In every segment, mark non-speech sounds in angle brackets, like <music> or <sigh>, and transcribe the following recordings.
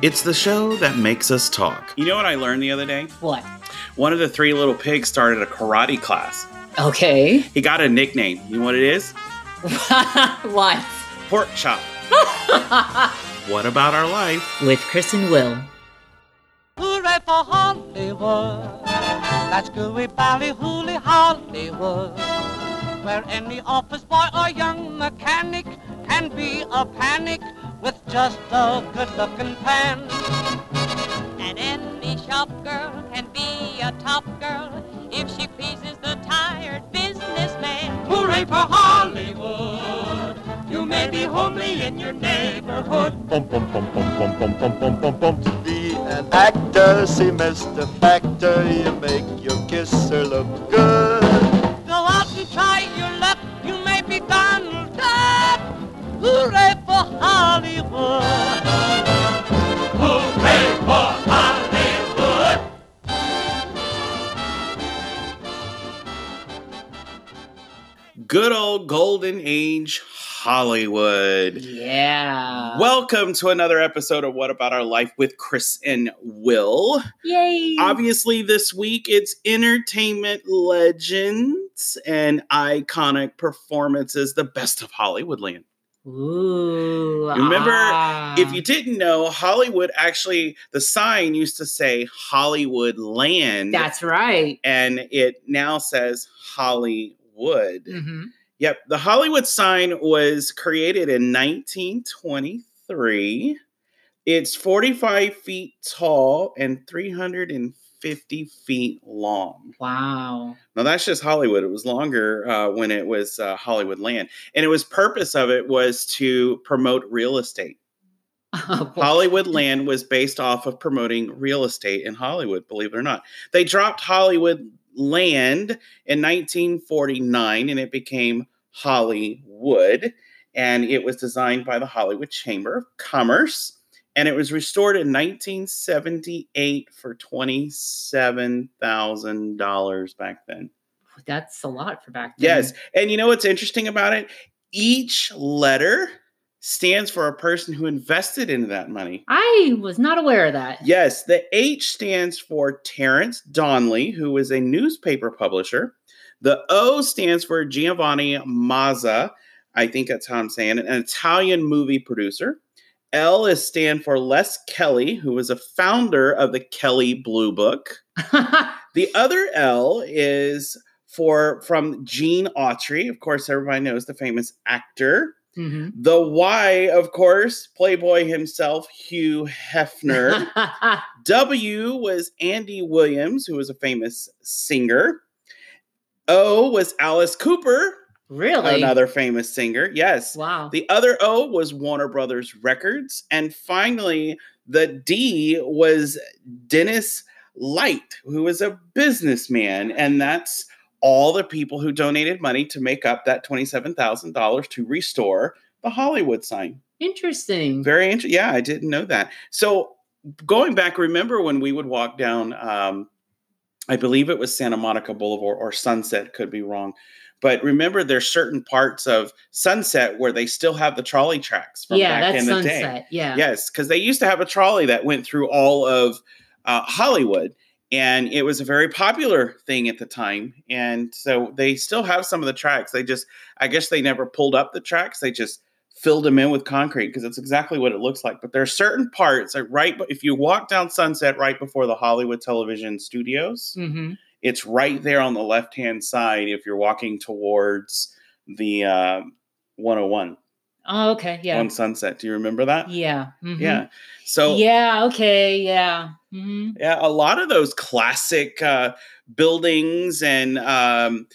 It's the show that makes us talk. You know what I learned the other day? What? One of the three little pigs started a karate class. Okay. He got a nickname. You know what it is? <laughs> what? Pork chop. <laughs> What about our life? With Chris and Will. Hooray for Hollywood. That's gooey bally hooly Hollywood. Where any office boy or young mechanic can be a panic with just a good looking pan. And any shop girl can be a top girl if she pleases the tired businessman. Hooray for Hollywood. You may be homely in your neighborhood. bum bum bum bum bum bum bum bum bum bum to be an actor see Mr. Factor you make your kisser look good Go out and try your luck. You may be Donald Duck. Hooray for Hollywood. For Hollywood. Good old golden age Hollywood. Yeah. Welcome to another episode of What About Our Life with Chris and Will. Yay. Obviously, this week it's entertainment legends and iconic performances, the best of Hollywoodland. Ooh. Remember, ah. If you didn't know, Hollywood actually, the sign used to say Hollywood Land. That's right. and it now says Hollywood. hmm Yep, the Hollywood sign was created in 1923. It's 45 feet tall and 350 feet long. Wow. Now that's just Hollywood. It was longer uh, when it was uh, Hollywood Land, and it was purpose of it was to promote real estate. <laughs> Hollywood Land was based off of promoting real estate in Hollywood, believe it or not. They dropped Hollywood Land in 1949 and it became Hollywood. And it was designed by the Hollywood Chamber of Commerce. And it was restored in 1978 for $27,000 back then. That's a lot for back then. Yes. And you know what's interesting about it? Each letter stands for a person who invested into that money. I was not aware of that. Yes, the H stands for Terrence Donnelly, who was a newspaper publisher. The O stands for Giovanni Mazza. I think that's how I'm saying it, an Italian movie producer. L is stand for Les Kelly, who was a founder of the Kelly Blue Book. <laughs> The other L is for from Gene Autry. Of course, everybody knows the famous actor. Mhm. The Y, of course, Playboy himself, Hugh Hefner. <laughs> W was Andy Williams, who was a famous singer. O was Alice Cooper, really? another famous singer. Yes. Wow. The other O was Warner Brothers Records. And finally, the D was Dennis Light, who was a businessman. And that's all the people who donated money to make up that $27,000 to restore the Hollywood sign. Interesting. Very interesting. Yeah, I didn't know that. So going back, remember when we would walk down, um, I believe it was Santa Monica Boulevard or Sunset, could be wrong. But remember, there's certain parts of Sunset where they still have the trolley tracks from yeah, back that's in the sunset. day. Yeah. Yes, because they used to have a trolley that went through all of uh, Hollywood, and it was a very popular thing at the time. And so they still have some of the tracks. They just, I guess, they never pulled up the tracks. They just filled them in with concrete because it's exactly what it looks like. But there are certain parts, like right, if you walk down Sunset right before the Hollywood Television Studios, hmm it's right there on the left hand side if you're walking towards the uh, 101 Oh, okay. Yeah. on Sunset. Do you remember that? yeah. mhm. Yeah. So Yeah. Okay. Yeah. hmm Yeah, a lot of those classic uh, buildings and um,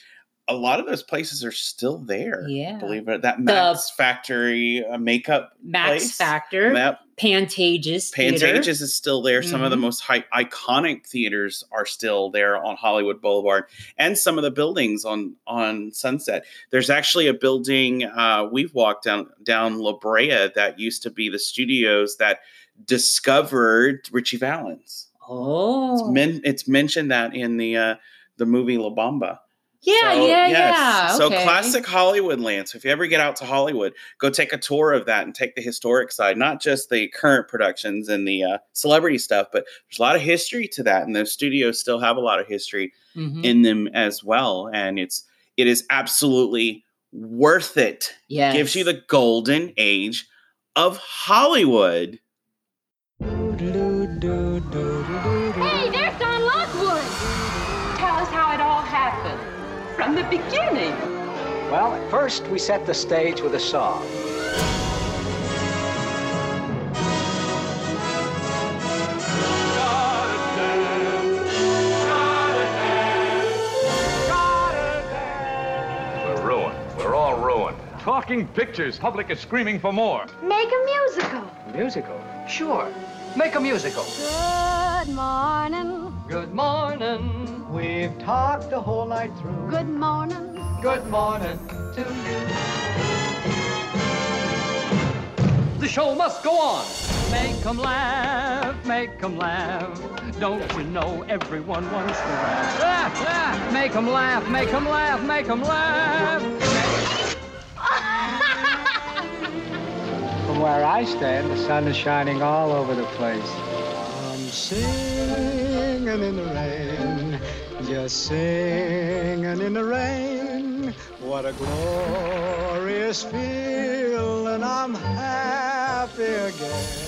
a lot of those places are still there. Yeah. believe it. That Max Factory uh, makeup Max place. Factor, Yep. Pantages, Theater. Pantages is still there. Some of the Mhm. most hi- iconic theaters are still there on Hollywood Boulevard, and some of the buildings on on Sunset. There's actually a building uh, we've walked down down La Brea that used to be the studios that discovered Ritchie Valens. It's, Oh, men- it's mentioned that in the uh, the movie La Bamba. Yeah, So, yeah, yes. yeah. So okay. classic Hollywood land. So if you ever get out to Hollywood, go take a tour of that and take the historic side, not just the current productions and the uh, celebrity stuff, but there's a lot of history to that, and those studios still have a lot of history Mhm. in them as well. And it's it is absolutely worth it. Yeah, Gives you the golden age of Hollywood. Beginning. Well, at first we set the stage with a song. We're ruined. We're all ruined. Talking pictures. Public is screaming for more. Make a musical. Musical? Sure. Make a musical. Good morning. Good morning. We've talked the whole night through. Good morning. Good morning to you. The show must go on. Make 'em laugh, make 'em laugh. Don't you know everyone wants to laugh? Laugh, laugh. Make 'em laugh, make 'em laugh, make 'em laugh. From where I stand, the sun is shining all over the place. I'm singing in the rain, just singing in the rain. What a glorious feeling, I'm happy again.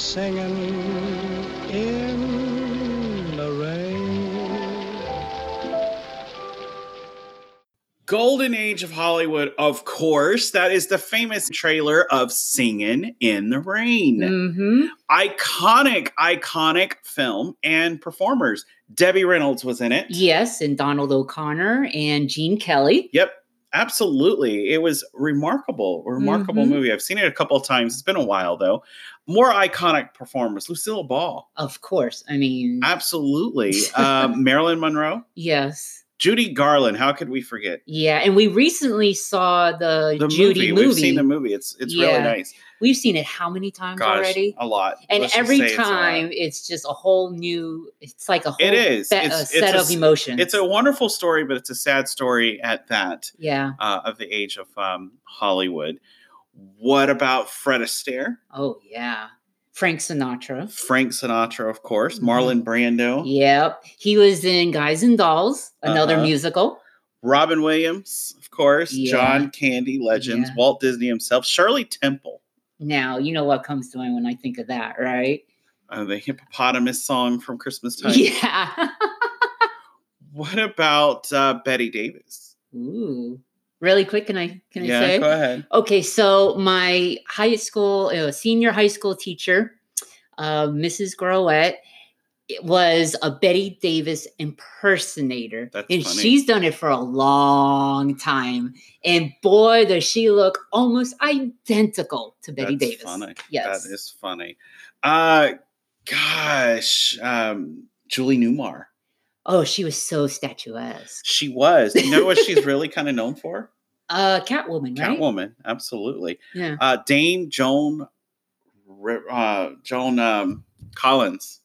Singing in the rain. Golden Age of Hollywood, of course. That is the famous trailer of Singing in the Rain. Mm-hmm. Iconic, iconic film and performers. Debbie Reynolds was in it. Yes, and Donald O'Connor and Gene Kelly. Yep, absolutely. It was remarkable, remarkable Mhm. movie. I've seen it a couple of times. It's been a while though. More iconic performers. Lucille Ball. Of course. I mean, Absolutely. um, Marilyn Monroe. yes. Judy Garland. How could we forget? Yeah, and we recently saw the, The Judy movie. movie. We've seen the movie. It's it's really nice. We've seen it how many times Gosh, already? a lot. And Let's every say it's time it's, just a whole new. It's like a whole It is. be- It's- a it's set a of emotions. It's a wonderful story, but it's a sad story at that yeah. uh, of the age of um, Hollywood. What about Fred Astaire? Oh yeah. Frank Sinatra. Frank Sinatra, of course. Mhm. Marlon Brando. Yep. He was in Guys and Dolls, another Uh-huh. musical. Robin Williams, of course. Yeah. John Candy, legends. Yeah. Walt Disney himself. Shirley Temple. Now, you know what comes to mind when I think of that, right? Uh, the hippopotamus song from Christmas time. Yeah. What about uh, Bette Davis? <laughs> Ooh. Really quick, can I can I yeah, say? go ahead. Okay, so my high school, uh, senior high school teacher, uh, Mrs. Groet, it was a Bette Davis impersonator. That's and funny. she's done it for a long time. And boy, does she look almost identical to Betty That's Davis. funny. Yes. That is funny. Uh, gosh, um, Julie Newmar. Oh, she was so statuesque. She was. You know what she's <laughs> really kind of known for? Uh, Catwoman, right? Catwoman. Absolutely. Yeah. Uh, Dame Joan. Uh, Joan um, Collins.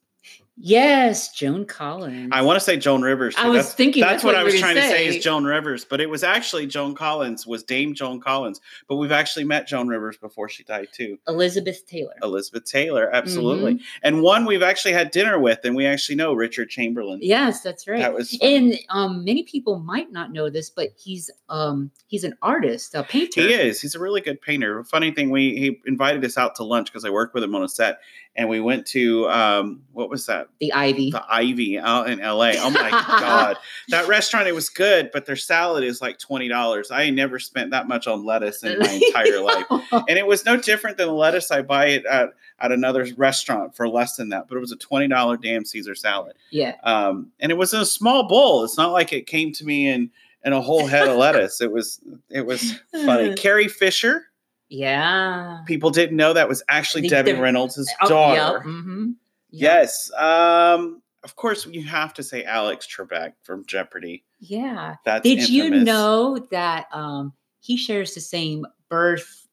Yes, Joan Collins. I want to say Joan Rivers. I was that's, thinking that's, that's what, what I was trying say say. is Joan Rivers, but it was actually Joan Collins. Was Dame Joan Collins? But we've actually met Joan Rivers before she died too. Elizabeth Taylor. Elizabeth Taylor, absolutely, Mm-hmm. and one we've actually had dinner with, and we actually know Richard Chamberlain. Yes, that's right. That was fun. and um, many people might not know this, but he's um, he's an artist, a painter. He is. He's a really good painter. Funny thing, we he invited us out to lunch because I worked with him on a set, and we went to um, what was that? The Ivy. The Ivy out in L.A. Oh my <laughs> god, that restaurant it was good, but their salad is like twenty dollars. I ain't never spent that much on lettuce in my <laughs> entire life, and it was no different than the lettuce I buy it at at another restaurant for less than that. But it was a twenty dollar damn Caesar salad, yeah. um, and it was in a small bowl. It's not like it came to me in in a whole head of lettuce. It was it was funny. <laughs> Carrie Fisher. Yeah. People didn't know that was actually Debbie the- Reynolds' Oh, daughter. Yep. hmm Yes. Um, of course, you have to say Alex Trebek from Jeopardy. Yeah. That's Did you know that um he shares the same birth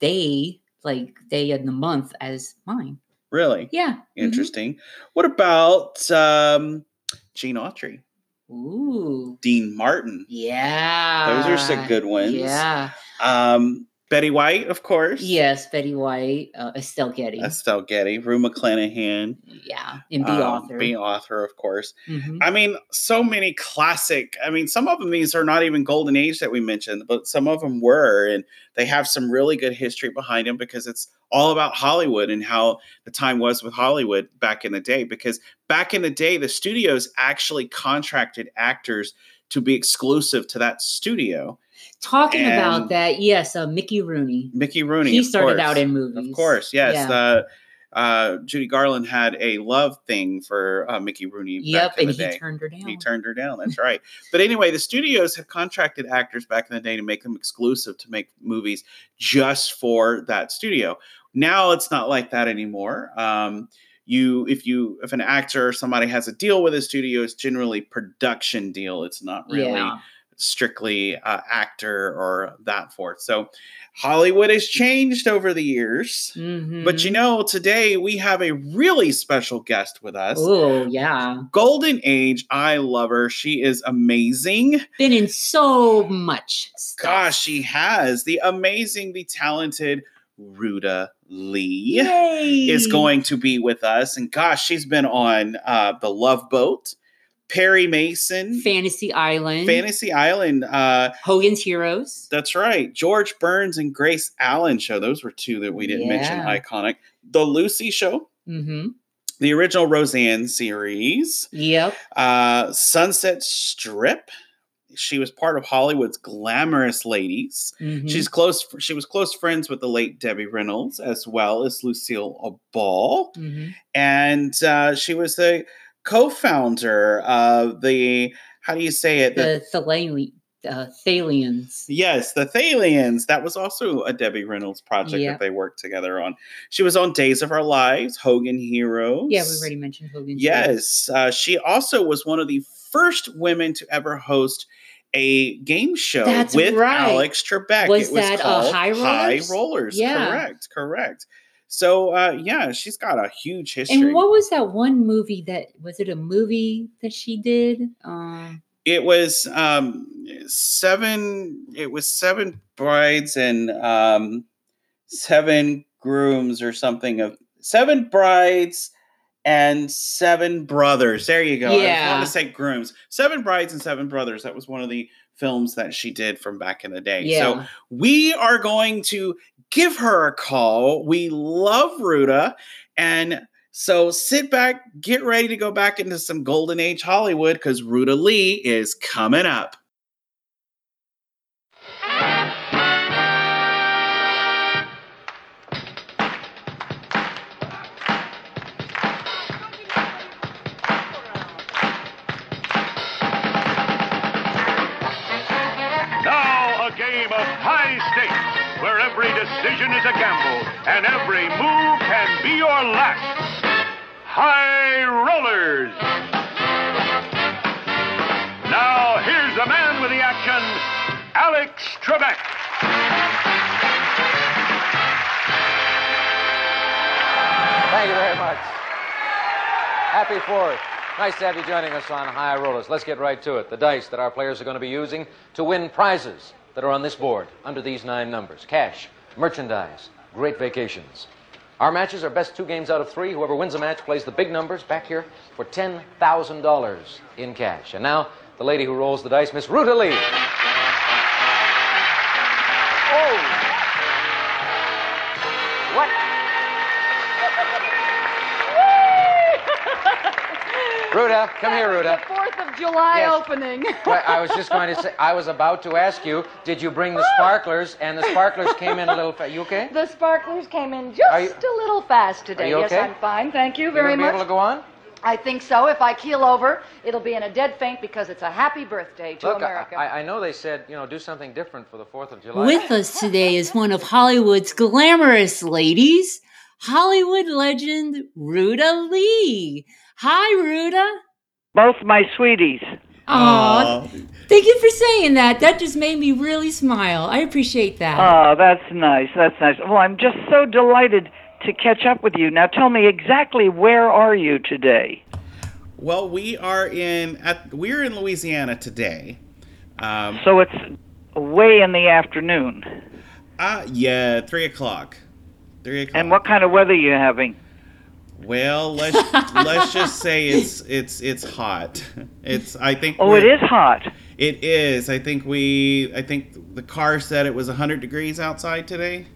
day, like day in the month as mine? Really Yeah. mhm. interesting. What about um, Gene Autry, Ooh. Dean Martin? Yeah. Those are some good ones. Yeah. Um, Betty White, of course. Yes, Betty White, uh, Estelle Getty. Estelle Getty, Rue McClanahan. yeah. And B um, author. Bea Arthur, of course. Mhm. I mean, so many classic. I mean, some of them these are not even golden age that we mentioned, but some of them were, and they have some really good history behind them because it's all about Hollywood and how the time was with Hollywood back in the day. Because back in the day, the studios actually contracted actors to be exclusive to that studio. Talking about that, yes, uh, Mickey Rooney. Mickey Rooney, he started course. out in movies. Of course, yes. Yeah. Uh, uh, Judy Garland had a love thing for uh, Mickey Rooney. Yep, back in and he day. turned her down. He turned her down. That's right. But anyway, the studios have contracted actors back in the day to make them exclusive to make movies just for that studio. Now it's not like that anymore. Um, you, if you, if an actor or somebody has a deal with a studio, it's generally production deal. It's not really Yeah. Strictly uh, actor or that forth. So Hollywood has changed over the years. But you Mhm. know, today we have a really special guest with us. Oh, yeah. Golden Age, I love her. She is amazing. Been in so much. Stuff. Gosh, she has the amazing, the talented Ruta Lee Yay. is going to be with us. And gosh, she's been on uh, The Love Boat, Perry Mason, Fantasy Island. Fantasy Island. Uh, Hogan's Heroes. that's right. George Burns and Grace Allen show. Those were two that we didn't mention. Iconic. The Lucy Show, Mm-hmm. the original Roseanne series. Yep. uh, Sunset Strip. She was part of Hollywood's glamorous ladies. mhm. She's close. She was close friends with the late Debbie Reynolds as well as Lucille Ball, Mhm. and uh, she was the co-founder of the. How do you say it? The, the Thalian, uh, Thalians. yes, the Thalians. That was also a Debbie Reynolds project Yeah. that they worked together on. She was on Days of Our Lives, Hogan Heroes. Yeah, we already mentioned Hogan. Heroes. Yes, uh, she also was one of the first women to ever host a game show That's with right. Alex Trebek. Was it was that, uh, High High Rollers? Rollers. Yeah. Correct, correct. So uh, yeah, she's got a huge history. And what was that one movie that was it a movie that she did? Um, it was um, seven. It was seven brides and um, seven grooms or something of seven brides and seven brothers. There you go. I Yeah. want to say grooms. Seven brides and seven brothers. That was one of the films that she did from back in the day. So yeah. we are going to give her a call. We love Ruta. And so sit back, get ready to go back into some golden age Hollywood because Ruta Lee is coming up. Now, here's the man with the action, Alex Trebek. Thank you very much. Happy Fourth. Nice to have you joining us on High Rollers. Let's get right to it. The dice that our players are going to be using to win prizes that are on this board under these nine numbers cash, merchandise, great vacations. Our matches are best two games out of three. Whoever wins a match plays the big numbers back here for $10,000 in cash. And now, the lady who rolls the dice, Miss Ruta Lee. Come here, Ruta. Fourth of July Yes. opening. <laughs> Well, I was just going to say, I was about to ask you, did you bring the sparklers? And the sparklers came in a little. Fa- you okay? The sparklers came in just you- a little fast today. you Yes, okay? I'm fine. Thank you You very gonna be able to go on? I think so. If I keel over, it'll be in a dead faint because it's a happy birthday to Look, America. I, I know they said, you know, do something different for the 4th of July. With us today is one of Hollywood's glamorous ladies, Hollywood legend Ruta Lee. Hi, Ruta. Both my sweeties. Aw, thank you for saying that. That just made me really smile. I appreciate that. Oh, that's nice. That's nice. Well, I'm just so delighted to catch up with you. Now, tell me exactly where are you today? Well, we are in at we're in Louisiana today. Um, So it's way in the afternoon. uh, yeah, three o'clock. Three o'clock. And what kind of weather are you having? Well, let's let's just say it's it's it's hot. It's I think. Oh, it is hot. It is. I think we. I think the car said it was 100 degrees outside today.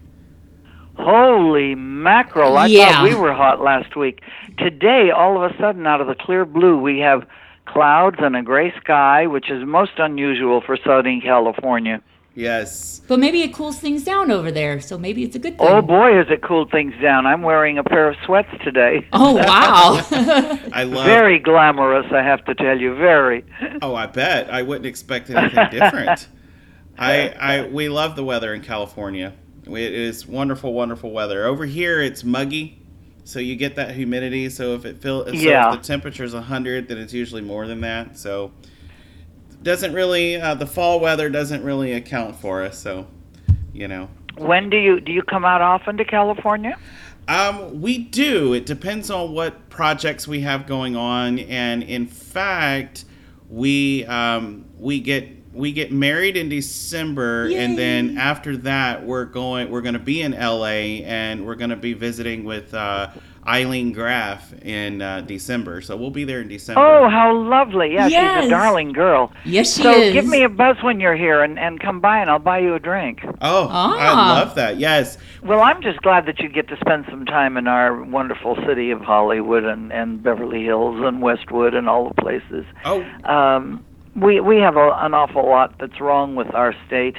Holy mackerel. I Yeah. thought we were hot last week. Today, all of a sudden, out of the clear blue, we have clouds and a gray sky, which is most unusual for Southern California. Yes. But maybe it cools things down over there, so maybe it's a good thing. Oh boy, has it cooled things down. I'm wearing a pair of sweats today. Oh, wow. <laughs> I love. Very glamorous, I have to tell you. Very. Oh, I bet. I wouldn't expect anything different. I, I, we love the weather in California. It is wonderful, wonderful weather. Over here, it's muggy, so you get that humidity. So if it feel, so Yeah. if the temperature's 100, then it's usually more than that. So doesn't really uh, the fall weather doesn't really account for us. So you know. When do you do you come out often to California? Um, we do. It depends on what projects we have going on, and in fact, we um, we get we get married in December, and then after that, we're going we're going to be in LA, and we're going to be visiting with uh, Ilene Graff in uh, December. So we'll be there in December. Oh, how lovely. Yeah, she's a darling girl. Yes, she so is. give me a buzz when you're here and, and come by and I'll buy you a drink. Oh, Ah. I love that. Yes. Well, I'm just glad that you get to spend some time in our wonderful city of Hollywood and, and Beverly Hills and Westwood and all the places. Oh, Um, we we have a, an awful lot that's wrong with our state,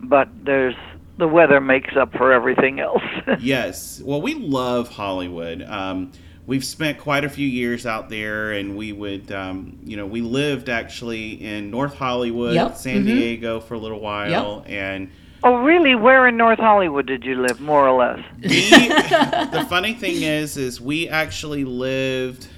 but there's the weather makes up for everything else. <laughs> yes. Well, we love Hollywood. Um, we've spent quite a few years out there, and we would, um, you know, we lived actually in North Hollywood, Yep. San Mhm. Diego for a little while, and oh, really? Where in North Hollywood did you live, more or less? we, <laughs> the funny thing is, is we actually lived.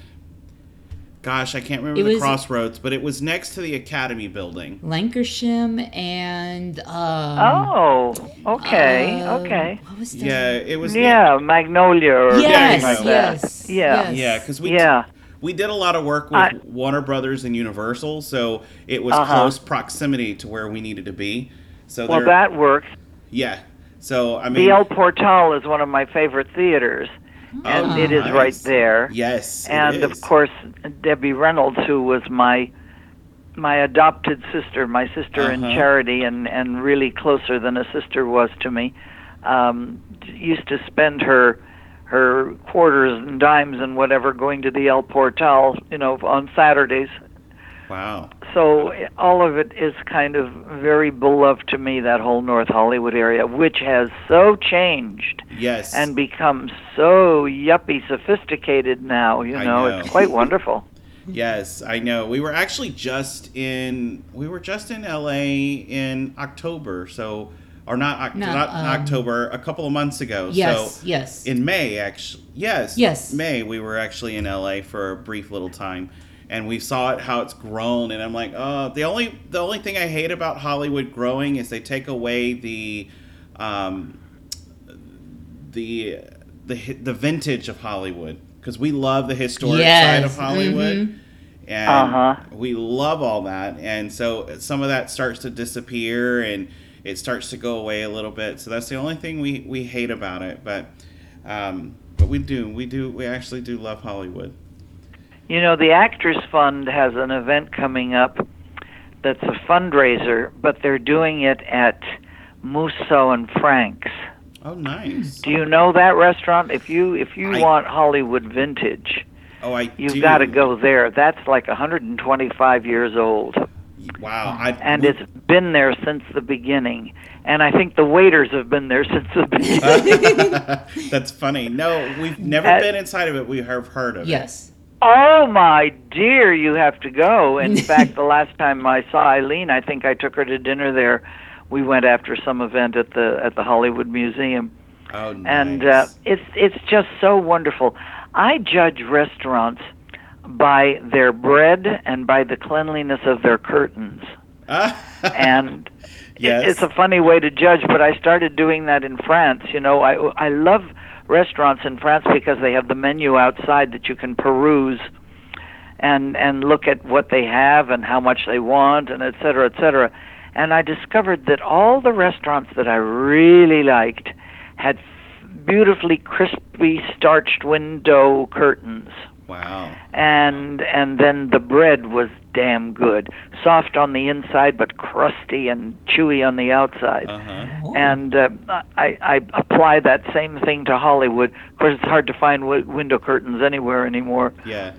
Gosh, I can't remember It the was- crossroads, but it was next to the Academy building. Lankershim and. Um, oh, okay, uh, okay. What was that? Yeah, it was. Yeah, Magnolia or Yes, something like yes, that. Yeah. yes. Yeah, because we Yeah. we did a lot of work with I- Warner Brothers and Universal, so it was Uh-huh. close proximity to where we needed to be. So Well, there- that works. yeah. So I mean, the El Portal is one of my favorite theaters, and Oh, it is nice. right there. Yes, it and of course Debbie Reynolds, who was my my adopted sister, my sister in Uh-huh. charity, and and really closer than a sister was to me, um, used to spend her her quarters and dimes and whatever going to the El Portal, you know, on Saturdays. Wow. So all of it is kind of very beloved to me. That whole North Hollywood area, which has so changed Yes. and become so yuppie sophisticated now. You know, know. it's quite wonderful. <laughs> <laughs> Yes, I know. We were actually just in we were just in LA in October, so or not Oc- No, not um, October, a couple of months ago. Yes, so yes. in May actually. Yes. Yes. May we were actually in LA for a brief little time and we saw it how it's grown and I'm like, "Oh, the only the only thing I hate about Hollywood growing is they take away the um the the the vintage of Hollywood because we love the historic side of Yes, Hollywood mhm. and Uh-huh. we love all that and so some of that starts to disappear and it starts to go away a little bit so that's the only thing we we hate about it but um but we do we do we actually do love hollywood You know, the Actors Fund has an event coming up that's a fundraiser, but they're doing it at Musso and Frank's. oh nice Do you know that restaurant? If you if you I- want Hollywood vintage, oh i you've got to go there. That's like 125 years old. wow i and we- it's been there since the beginning. And I think the waiters have been there <laughs> since the beginning. <laughs> that's funny no we've never Uh, been inside of it we have heard of it. Yes. Oh my dear, you have to go. In <laughs> fact, the last time I saw Ilene, I think I took her to dinner there. We went after some event at the at the Hollywood Museum. Oh, nice. And uh, it's it's just so wonderful. I judge restaurants by their bread and by the cleanliness of their curtains. <laughs> and Yes. it, it's a funny way to judge, but I started doing that in France. You know, I I love restaurants in France because they have the menu outside that you can peruse and and look at what they have and how much they want and et cetera, et cetera. And I discovered that all the restaurants that I really liked had beautifully crispy starched window curtains Wow. and and then the bread was damn good soft on the inside but crusty and chewy on the outside Uh-huh. and uh, I, I apply that same thing to Hollywood. Of course, it's hard to find w- window curtains anywhere anymore. Yeah.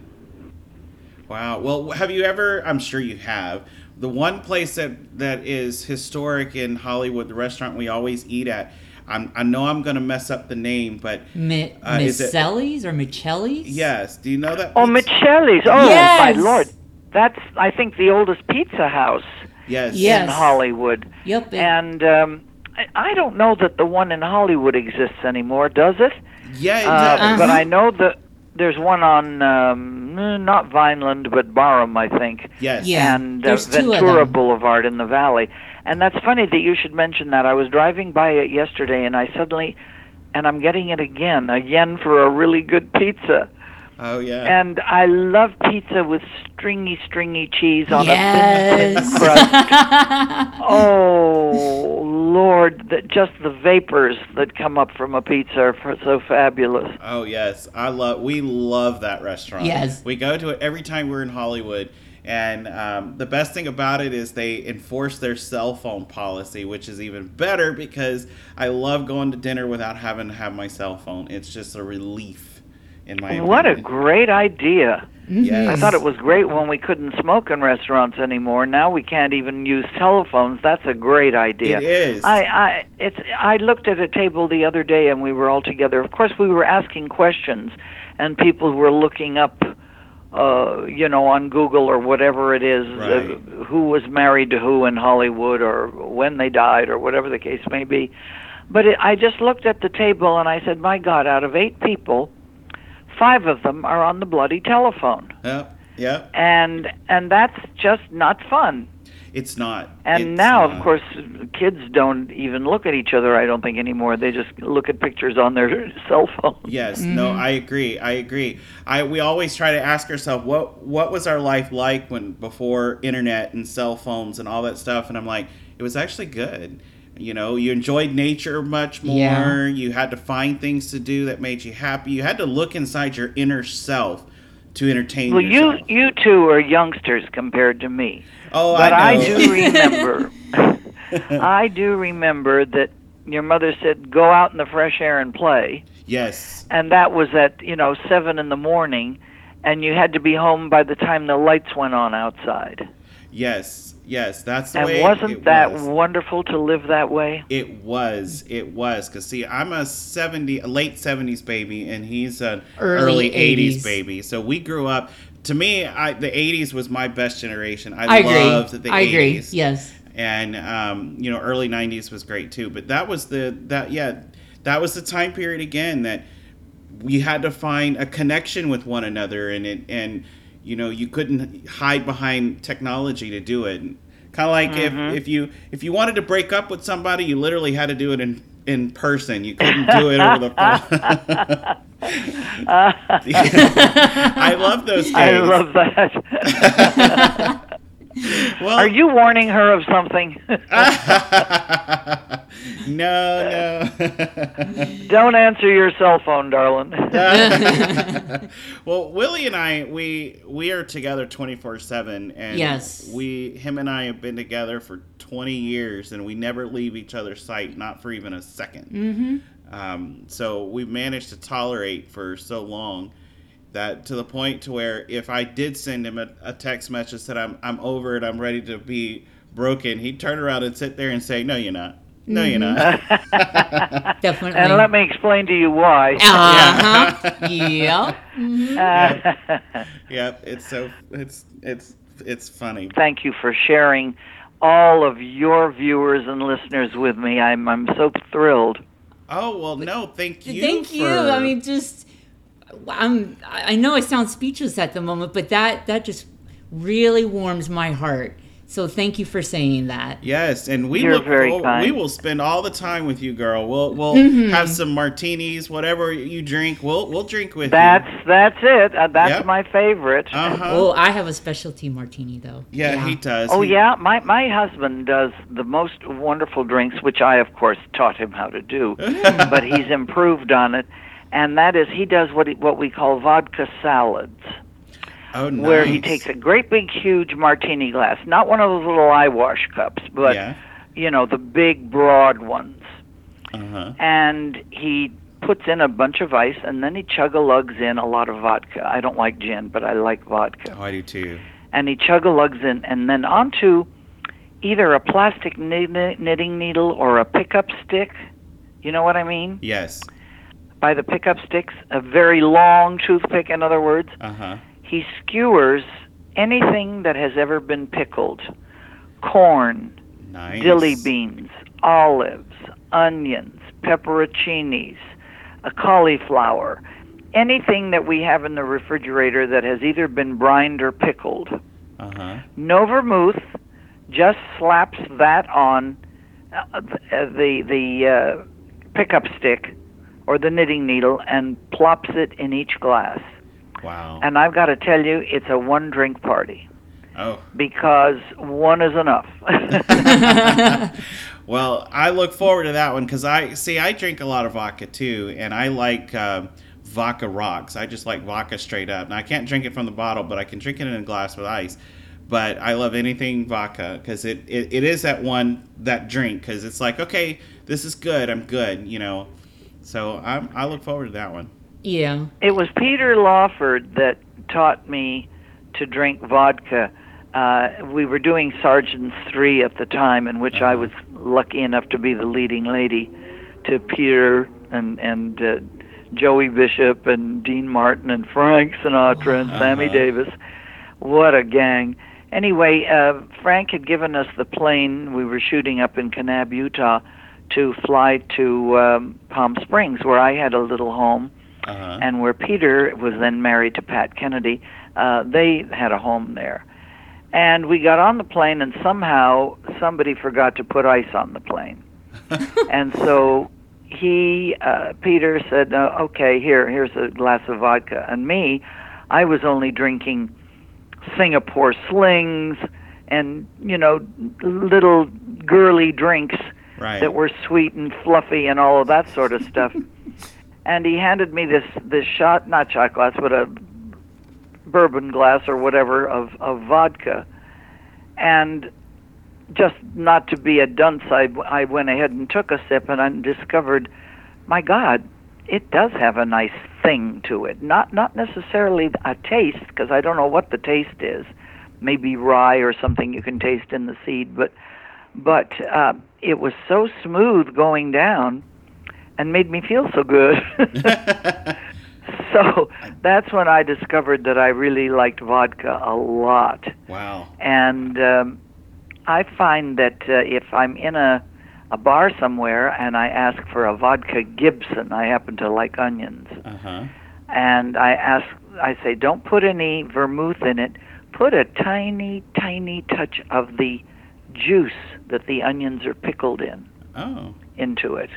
Wow. Well, have you ever? I'm sure you have. The one place that that is historic in Hollywood, the restaurant we always eat at. I'm, I know I'm going to mess up the name, but Mi- Uh, is Miceli's or Miceli's? yes. Do you know that? Oh, Miceli's! Oh Yes! my lord, that's I think the oldest pizza house Yes. Yes. in Hollywood. Yep. And um, I, I don't know that the one in Hollywood exists anymore, does it? Yeah. It Uh, does. But I know that there's one on um, eh, not Vineland, but Barham, I think. Yes. Yeah. and uh, there's two of Ventura them. Boulevard in the valley. And that's funny that you should mention that. I was driving by it yesterday, and I suddenly, and I'm getting it again, again for a really good pizza. Oh yeah. And I love pizza with stringy, stringy cheese on a thin, yes. thin crust. <laughs> Oh Lord, that just the vapors that come up from a pizza are f- so fabulous. Oh yes, I love. We love that restaurant. Yes. we go to it every time we're in Hollywood. And um, the best thing about it is they enforce their cell phone policy, which is even better because I love going to dinner without having to have my cell phone. It's just a relief in my What a great idea. Yes. I thought it was great when we couldn't smoke in restaurants anymore. Now we can't even use telephones. That's a great idea. It is. I, I it's I looked at a table the other day and we were all together. Of course we were asking questions and people were looking up uh you know on Google or whatever it is Right. uh, who was married to who in Hollywood or when they died or whatever the case may be. But it, I just looked at the table and I said, "My god, out of 8 people, 5 of them are on the bloody telephone." Yeah, yeah. and and that's just not fun. It's not. And It's now, not. of course, kids don't even look at each other. I don't think anymore. They just look at pictures on their <laughs> cell phone. Yes, no, mm-hmm. I agree. I agree. I we always try to ask ourselves what what was our life like when before internet and cell phones and all that stuff and I'm like it was actually good. You know, you enjoyed nature much more. Yeah. You had to find things to do that made you happy. You had to look inside your inner self to entertain Well, you yourself. you two are youngsters compared to me, oh, but I, I, do <laughs> remember. <laughs> I do remember that your mother said, "Go out in the fresh air and play," yes. and that was at you know seven in the morning, and you had to be home by the time the lights went on outside. Yes. Yes, that's the And way wasn't it that was. wonderful to live that way? It was. It was. Cause see, I'm a seventy, a late seventies baby, and he's an Early early eighties baby. So we grew up. To me, I, the '80s was my best generation. I, I agree. loved the I agree. 80s. Yes. And um, you know, early '90s was great too. But that was the that yeah, that was the time period again that we had to find a connection with one another, and it and you know you couldn't hide behind technology to do it. Kind of like Mm-hmm. if if you if you wanted to break up with somebody, you literally had to do it in in person. You couldn't do it over the phone. <laughs> <laughs> I love those days. I love that. <laughs> <laughs> Well, Are you warning her of something? <laughs> no, no. <laughs> Don't answer your cell phone, darling. well, Willie and I, we we are together twenty four seven, and Yes. we him and I have been together for twenty years, and we never leave each other's sight, not for even a 2nd Mm-hmm. Um, so we've managed to tolerate for so long that to the point to where if I did send him a, a text message that I'm I'm over it, I'm ready to be broken, he'd turn around and sit there and say, "No, you're not." No, you're not. <laughs> Definitely. And let me explain to you why. Uh-huh. yeah. <laughs> Yep, it's so it's it's it's funny. Thank you for sharing all of your viewers and listeners with me. I'm I'm so thrilled. Oh well, no, thank you. Thank you. for- I mean, just I'm. I know I sound speechless at the moment, but that that just really warms my heart. So thank you for saying that. Yes, and we You're look very forward- kind. we will spend all the time with you, girl. We'll we'll Mhm. have some martinis, whatever you drink. We'll we'll drink with That's you. that's it. Uh, that's Yep. my favorite. Uh huh. Oh, I have a specialty martini though. yeah, he does. Oh He- yeah, my my husband does the most wonderful drinks, which I of course taught him how to do, <laughs> but he's improved on it, and that is he does what he, what we call vodka salads, Oh, nice. where he takes a great big huge martini glass, not one of those little eye wash cups, but yeah. you know the big broad ones, Uh huh. and he puts in a bunch of ice, and then he chug a lugs in a lot of vodka. I don't like gin, but I like vodka. Oh, I do too. and he chug a lugs in, and then onto either a plastic knit- knitting needle or a pickup stick. You know what I mean? Yes. By the pickup sticks, a very long toothpick, in other words. Uh huh. He skewers anything that has ever been pickled corn, Nice. dilly beans, olives, onions, pepperoncinis, a cauliflower, anything that we have in the refrigerator that has either been brined or pickled. Uh huh. No vermouth, just slaps that on uh, the the uh, pickup stick or the knitting needle and plops it in each glass. Wow. And I've got to tell you, it's a one drink party Oh. because one is enough. <laughs> Well, I look forward to that one because I see I drink a lot of vodka too, and I like um, vodka rocks. I just like vodka straight up. Now I can't drink it from the bottle, but I can drink it in a glass with ice. But I love anything vodka because it, it, it is that one that drink because it's like okay, this is good. I'm good, you know. So I'm I look forward to that one. Yeah. It was Peter Lawford that taught me to drink vodka. Uh, we were doing Sergeant's Three at the time, in which I was lucky enough to be the leading lady to Peter and and uh, Joey Bishop and Dean Martin and Frank Sinatra and Sammy Uh-huh. Davis. What a gang! Anyway, uh, Frank had given us the plane. We were shooting up in Kanab, Utah, to fly to um, Palm Springs, where I had a little home Uh-huh. and where Peter was then married to Pat Kennedy, uh, they had a home there. And we got on the plane, and somehow somebody forgot to put ice on the plane. <laughs> and so he, uh, Peter, said, uh, "Okay, here, here's a glass of vodka." And me, I was only drinking Singapore slings and you know little girly drinks Right. that were sweet and fluffy and all of that sort of stuff. <laughs> and he handed me this this shot, not shot glass, but a bourbon glass or whatever of of vodka. And just not to be a dunce, I, I went ahead and took a sip and I discovered, my God, it does have a nice thing to it. Not not necessarily a taste, because I don't know what the taste is. Maybe rye or something you can taste in the seed, but but uh, it was so smooth going down and made me feel so good. <laughs> so that's when I discovered that I really liked vodka a lot. Wow. And um, I find that uh, if I'm in a a bar somewhere and I ask for a vodka Gibson, I happen to like onions, Uh huh. and I ask, I say, don't put any vermouth in it. Put a tiny, tiny touch of the juice that the onions are pickled in Oh. into it,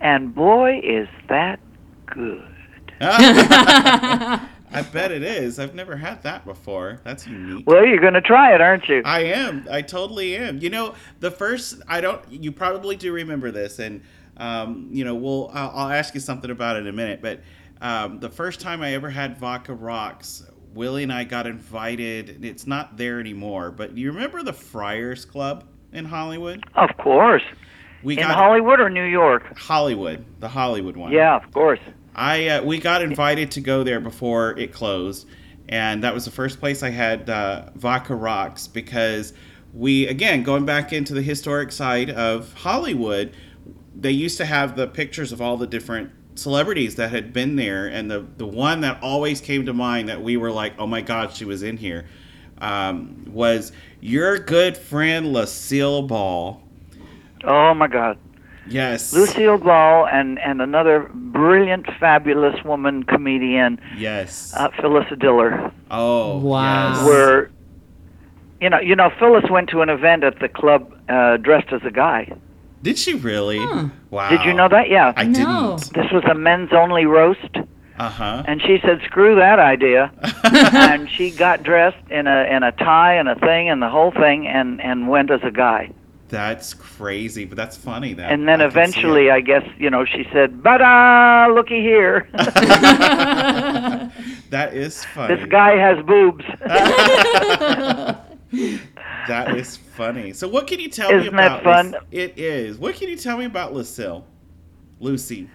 and boy, is that good. <laughs> I bet it is. I've never had that before. That's unique. Well, you're going to try it, aren't you? I am. I totally am. You know, the first I don't. You probably do remember this, and um, you know, we'll. I'll, I'll ask you something about it in a minute. But um, the first time I ever had vodka rocks, Willie and I got invited. It's not there anymore, but you remember the Friars Club in Hollywood? Of course. We in got Hollywood or New York? Hollywood, the Hollywood one. Yeah, of course. I uh, we got invited to go there before it closed, and that was the first place I had uh, vodka rocks because we again going back into the historic side of Hollywood, they used to have the pictures of all the different celebrities that had been there, and the the one that always came to mind that we were like, oh my god, she was in here, um, was your good friend Lucille Ball. Oh my God. Yes. Lucille Ball and and another brilliant, fabulous woman comedian, Yes. uh, Phyllis Diller. oh. Wow. Yes. Were you know you know Phyllis went to an event at the club uh, dressed as a guy. Did she really? Wow. Did you know that? Yeah. I No. didn't. This was a men's only roast. Uh huh. And she said, "Screw that idea," <laughs> and she got dressed in a in a tie and a thing and the whole thing, and and went as a guy. That's crazy, but that's funny. That And then I eventually. I guess you know, she said, "But uh, looky here, <laughs> <laughs> that is funny. this guy has boobs." That is funny. So, what can you tell me Isn't that about? fun? It is. What can you tell me about Lucille? Lucy.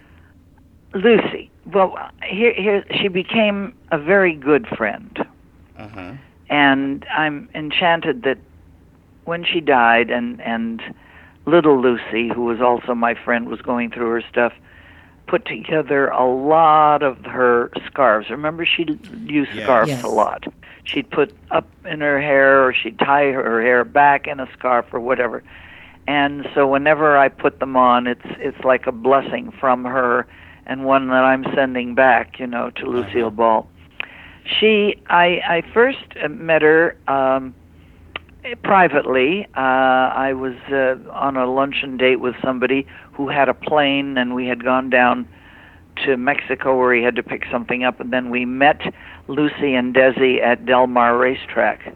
Lucy. Well, here, here, she became a very good friend, Uh huh. and I'm enchanted that when she died, and and little Lucy, who was also my friend, was going through her stuff, put together a lot of her scarves. Remember, she used Yes. scarves Yes. a lot. She'd put up in her hair, or she'd tie her hair back in a scarf, or whatever. And so, whenever I put them on, it's it's like a blessing from her, and one that I'm sending back, you know, to Lucille Ball. She, I, I first uh, met her. Um, privately. Uh, I was uh, on a luncheon date with somebody who had a plane, and we had gone down to Mexico where he had to pick something up, and then we met Lucy and Desi at Del Mar Racetrack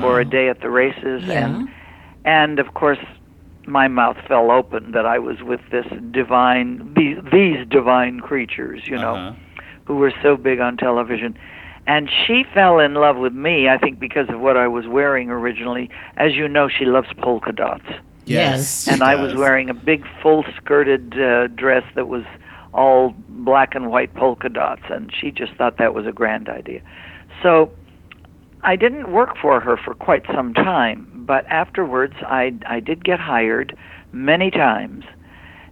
for a day at the races, Yeah. and and of course. My mouth fell open that I was with this divine, these, these divine creatures, you know Uh-huh. who were so big on television. And she fell in love with me, I think, because of what I was wearing originally. As you know, she loves polka dots. Yes. and I was wearing a big full skirted uh, dress that was all black and white polka dots. And she just thought that was a grand idea. So I didn't work for her for quite some time. But afterwards, I, I did get hired many times.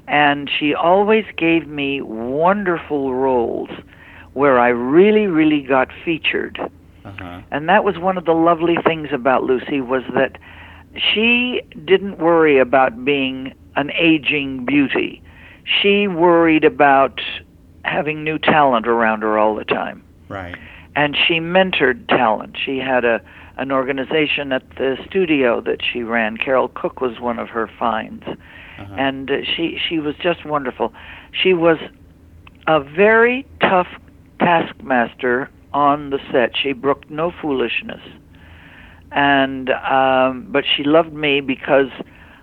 And she always gave me wonderful roles where I really, really got featured. Uh-huh. And that was one of the lovely things about Lucy was that she didn't worry about being an aging beauty. She worried about having new talent around her all the time. Right. And she mentored talent. She had a an organization at the studio that she ran. Carole Cook was one of her finds. Uh-huh. And uh, she she was just wonderful. She was a very tough taskmaster on the set. She brooked no foolishness, and um, but she loved me because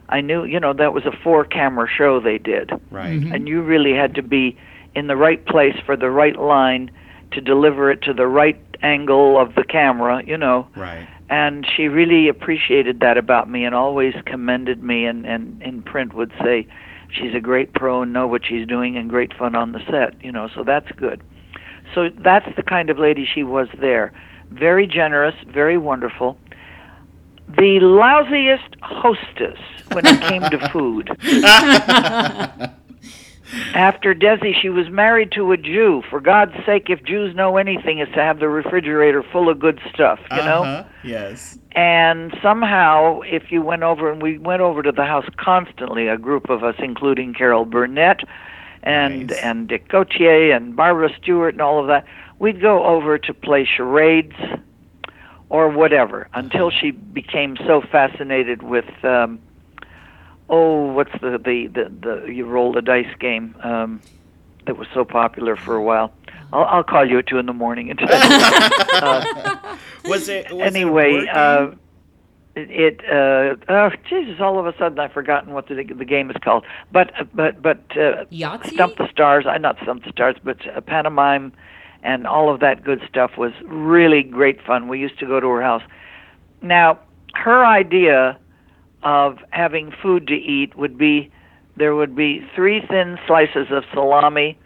I knew, you know, that was a four-camera show they did, Right. and you really had to be in the right place for the right line to deliver it to the right angle of the camera, you know. Right. And she really appreciated that about me and always commended me and, and in print would say she's a great pro and know what she's doing and great fun on the set, you know, so that's good. So that's the kind of lady she was there. Very generous, very wonderful. The lousiest hostess when it came to food. <laughs> <laughs> After Desi, she was married to a Jew. For God's sake, if Jews know anything, is to have the refrigerator full of good stuff, you know? Uh-huh. Yes. And somehow, if you went over, and we went over to the house constantly, a group of us, including Carol Burnett and Nice. and Dick Gautier and Barbara Stuart and all of that, we'd go over to play charades or whatever until she became so fascinated with um oh what's the the the, the you roll the dice game um that was so popular for a while. I'll i'll call you at two in the morning and tell you. <laughs> uh, Was it was anyway it uh it, it uh oh jesus all of a sudden i've forgotten what the the game is called. But but but uh Yahtzee? stump the stars i not stump the stars but uh, pantomime and all of that good stuff was really great fun. We used to go to her house. Now her idea of having food to eat would be there would be three thin slices of salami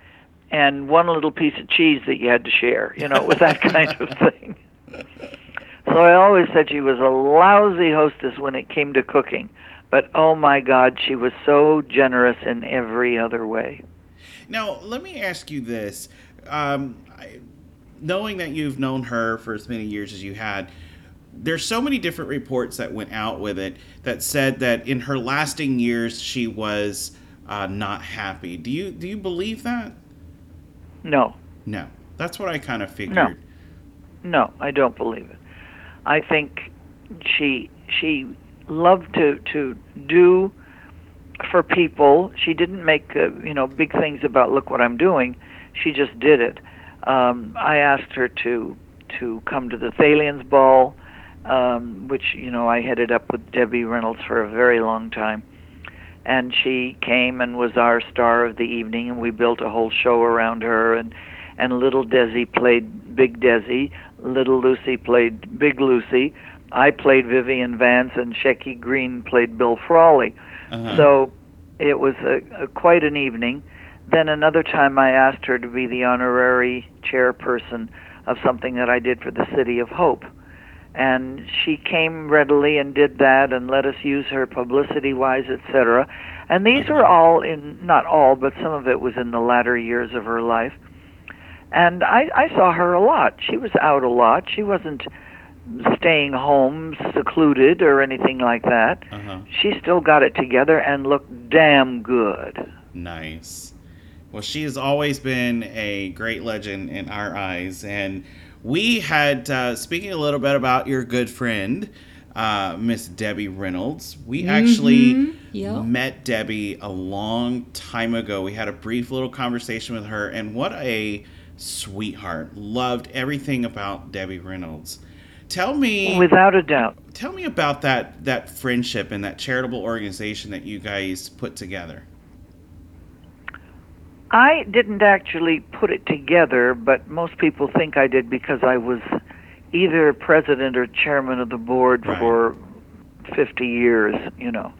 and one little piece of cheese that you had to share you know it was that kind of <laughs> thing So I always said she was a lousy hostess when it came to cooking. But oh my God, she was so generous in every other way. Now, let me ask you this. Um, I, knowing that you've known her for as many years as you had, there's so many different reports that went out with it that said that in her lasting years she was uh, not happy. Do you do you believe that? No. No. That's what I kind of figured. No. No, I don't believe it. I think she she loved to to do for people. She didn't make uh, you know big things about look what I'm doing. She just did it. Um, I asked her to to come to the Thalians Ball, um, which you know I headed up with Debbie Reynolds for a very long time, and she came and was our star of the evening, and we built a whole show around her and and little Desi played Big Desi, little Lucy played Big Lucy, I played Vivian Vance, and Shecky Greene played Bill Frawley. Uh-huh. So it was a, a quite an evening. Then another time I asked her to be the honorary chairperson of something that I did for the City of Hope. And she came readily and did that and let us use her publicity wise, etc. And these were all in, not all, but some of it was in the latter years of her life. And I, I saw her a lot. She was out a lot. She wasn't staying home secluded or anything like that. Uh-huh. She still got it together and looked damn good. Nice. Well, she has always been a great legend in our eyes. And we had, uh, speaking a little bit about your good friend, uh, Miss Debbie Reynolds, we actually Mhm. Yep. met Debbie a long time ago. We had a brief little conversation with her, and what a sweetheart. Loved everything about Debbie Reynolds. Tell me Without a doubt. Tell me about that that friendship and that charitable organization that you guys put together. I didn't actually put it together, but most people think I did because I was either president or chairman of the board for 50 years, you know.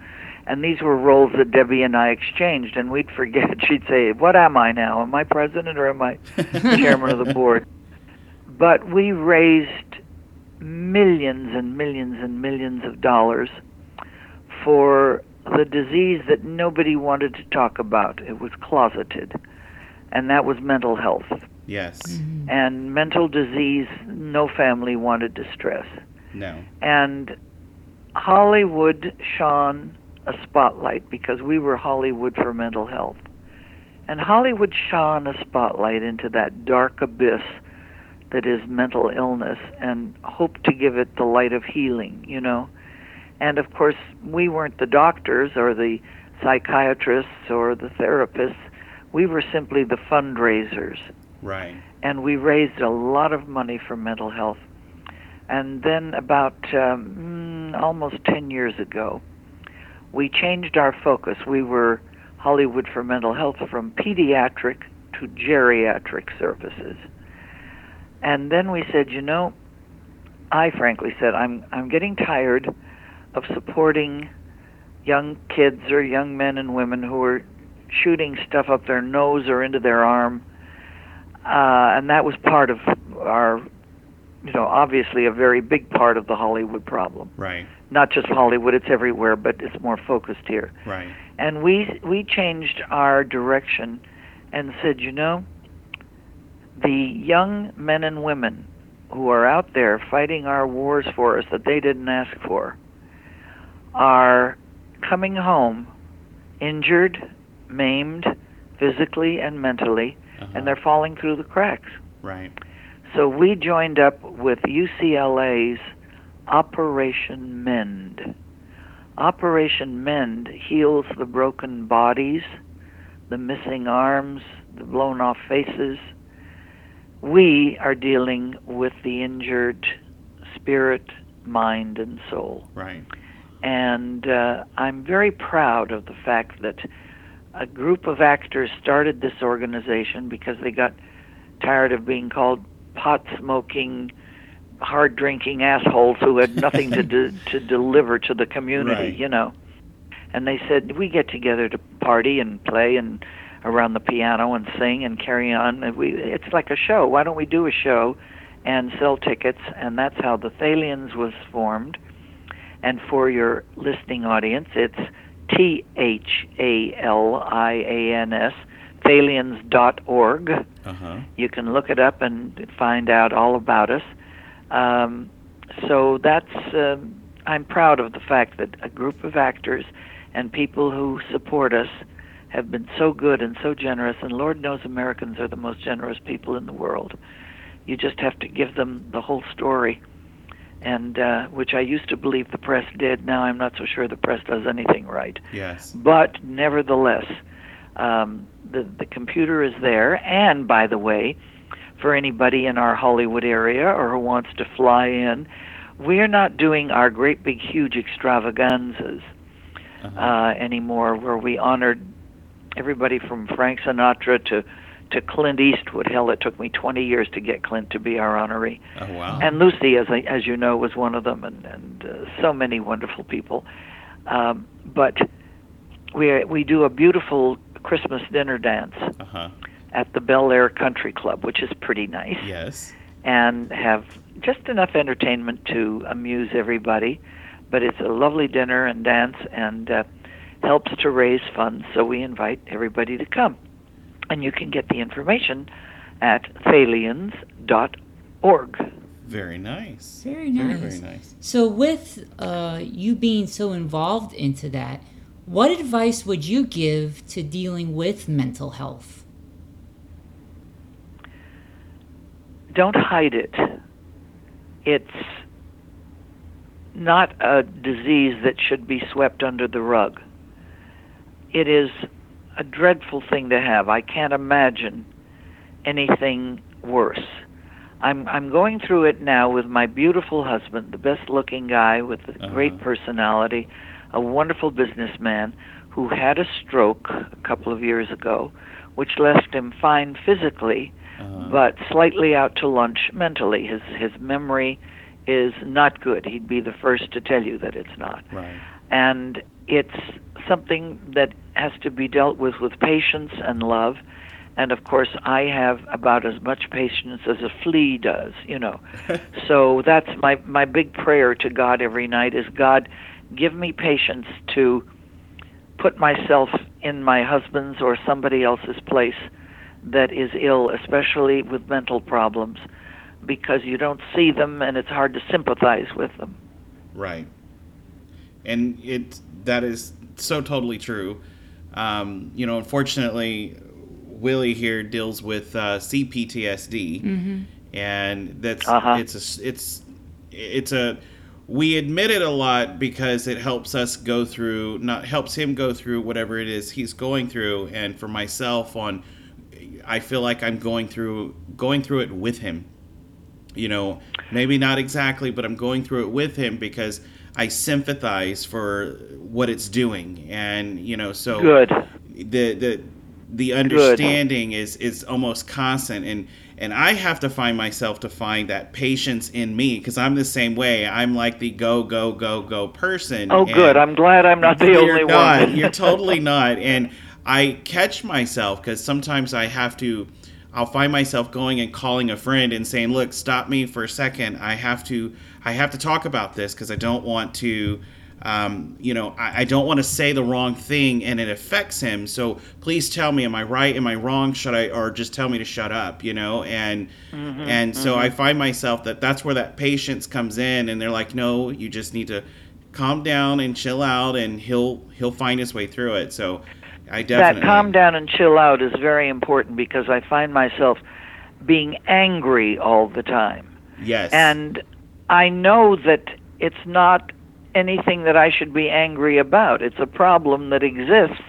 And these were roles that Debbie and I exchanged, and we'd forget. <laughs> She'd say, What am I now? Am I president or am I <laughs> chairman of the board? But we raised millions and millions and millions of dollars for the disease that nobody wanted to talk about. It was closeted, and that was mental health. Yes. Mm-hmm. And mental disease, no family wanted to stress. No. And Hollywood shone a spotlight because we were Hollywood for mental health. And Hollywood shone a spotlight into that dark abyss that is mental illness and hoped to give it the light of healing, you know. And of course, we weren't the doctors or the psychiatrists or the therapists. We were simply the fundraisers. Right. And we raised a lot of money for mental health. And then, about um, mm, almost 10 years ago, we changed our focus. We were Hollywood for Mental Health from pediatric to geriatric services. And then we said, you know, I frankly said, I'm I'm getting tired of supporting young kids or young men and women who are shooting stuff up their nose or into their arm. Uh, and that was part of our, you know, obviously a very big part of the Hollywood problem. Right. Not just Hollywood; it's everywhere, but it's more focused here Right. and we we changed our direction and said, you know, the young men and women who are out there fighting our wars for us that they didn't ask for are coming home injured, maimed, physically and mentally, and uh-huh. they're falling through the cracks. Right. So we joined up with UCLA's Operation Mend. Operation Mend heals the broken bodies, the missing arms, the blown off faces. We are dealing with the injured spirit, mind, and soul. Right. And uh, I'm very proud of the fact that a group of actors started this organization because they got tired of being called pot smoking, hard drinking assholes who had nothing to <laughs> de- to deliver to the community, Right. you know. And they said we get together to party and play and around the piano and sing and carry on. And we it's like a show. Why don't we do a show and sell tickets, and that's how the Thalians was formed. And for your listening audience, it's T H A L I A N S, Thalians.org. Uh-huh. You can look it up and find out all about us. Um, so that's, uh, I'm proud of the fact that a group of actors and people who support us have been so good and so generous, and Lord knows Americans are the most generous people in the world. You just have to give them the whole story, and uh, which I used to believe the press did. Now I'm not so sure the press does anything right. Yes. But nevertheless, um, the the computer is there, and by the way, for anybody in our Hollywood area or who wants to fly in, we're not doing our great big huge extravaganzas uh, anymore, where we honored everybody from Frank Sinatra to to Clint Eastwood. Hell, it took me 20 years to get Clint to be our honoree. Oh wow. And Lucy, as I, as you know, was one of them, and and uh, so many wonderful people. Um, but we we do a beautiful Christmas dinner dance Uh-huh. at the Bel Air Country Club, which is pretty nice, Yes. and have just enough entertainment to amuse everybody. But it's a lovely dinner and dance, and uh, helps to raise funds. So we invite everybody to come, and you can get the information at thalians.org. Very nice. Very nice. Very, very nice. So, with uh, you being so involved into that, what advice would you give to dealing with mental health? don't hide it. It's not a disease that should be swept under the rug. It is a dreadful thing to have. I can't imagine anything worse. I'm I'm going through it now with my beautiful husband, the best-looking guy with a uh-huh. great personality, a wonderful businessman who had a stroke a couple of years ago, which left him fine physically, uh-huh. but slightly out to lunch mentally. His his memory is not good. He'd be the first to tell you that it's not. Right. And it's something that has to be dealt with with patience and love. And of course, I have about as much patience as a flea does, you know. <laughs> so that's my my big prayer to God every night is God, give me patience to put myself in my husband's or somebody else's place that is ill, especially with mental problems, because you don't see them and it's hard to sympathize with them. Right. And it that is so totally true. Um, you know, unfortunately, Willie here deals with uh, CPTSD, Mhm. and that's Uh-huh. it's a s- it's it's a we admit it a lot because it helps us go through not helps him go through whatever it is he's going through and for myself on I feel like I'm going through going through it with him you know maybe not exactly but i'm going through it with him because i sympathize for what it's doing and you know so Good. the the the understanding is is almost constant and and i have to find myself to find that patience in me because i'm the same way i'm like the go go go go person Oh, good. I'm glad I'm not the you're only not. one. You're <laughs> totally not. And I catch myself because sometimes I have to. I'll find myself going and calling a friend and saying, "Look, stop me for a second. I have to. I have to talk about this because I don't want to." Um, you know, I, I don't want to say the wrong thing and it affects him. So please tell me, am I right? Am I wrong? Should I, or just tell me to shut up? You know, and Mhm, and so mhm. I find myself that that's where that patience comes in, and they're like, "No, you just need to calm down and chill out, and he'll he'll find his way through it." So, I definitely That calm down and chill out is very important because I find myself being angry all the time. yes, And I know that it's not anything that I should be angry about. It's a problem that exists,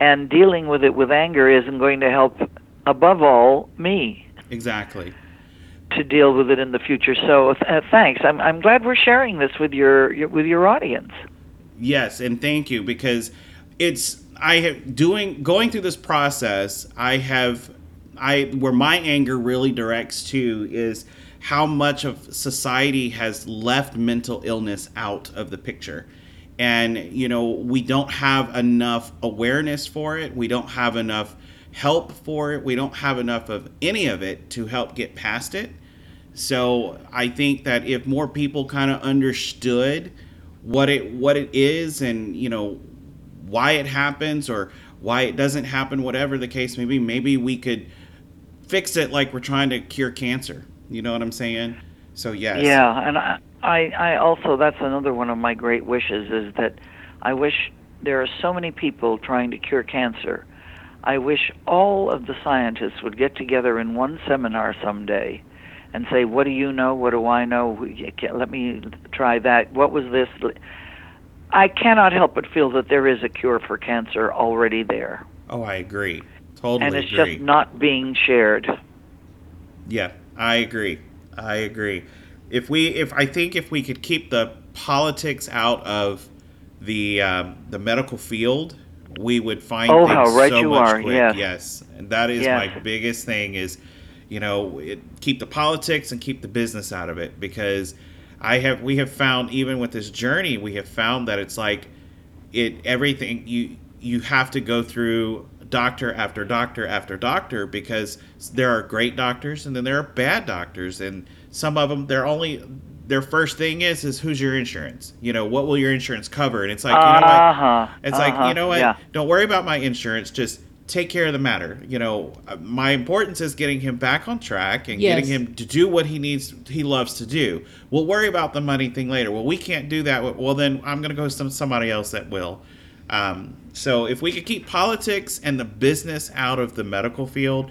and dealing with it with anger isn't going to help, above all, me exactly. to deal with it in the future. So uh, thanks. I'm I'm glad we're sharing this with your, your with your audience. Yes, and thank you because it's I have doing going through this process. I have I where my anger really directs to is how much of society has left mental illness out of the picture. And you know, we don't have enough awareness for it. We don't have enough help for it. We don't have enough of any of it to help get past it. So I think that if more people kind of understood what it what it is and you know why it happens or why it doesn't happen, whatever the case may be, maybe we could fix it like we're trying to cure cancer. You know what I'm saying? So yes. Yeah, and I, I, I also that's another one of my great wishes is that I wish there are so many people trying to cure cancer. I wish all of the scientists would get together in one seminar someday and say, "What do you know? What do I know? Let me try that. What was this?" I cannot help but feel that there is a cure for cancer already there. Oh, I agree. Totally agree. and it's agree. just not being shared. Yeah, I agree. I agree. If we, if I think if we could keep the politics out of the um, the medical field, we would find Oh, things how right so you much are, quick. yes. Yes, and that is Yes. my biggest thing is, you know, it, keep the politics and keep the business out of it because I have we have found even with this journey we have found that it's like it everything you you have to go through doctor after doctor after doctor because there are great doctors and then there are bad doctors. And some of them they're only their first thing is is who's your insurance? You know what will your insurance cover? And it's like you know what? Uh-huh, it's like uh-huh, you know what? Yeah. don't worry about my insurance. Just take care of the matter. You know my importance is getting him back on track and Yes. getting him to do what he needs he loves to do. We'll worry about the money thing later. Well we can't do that. Well then i'm going to go some somebody else that will. Um, so if we could keep politics and the business out of the medical field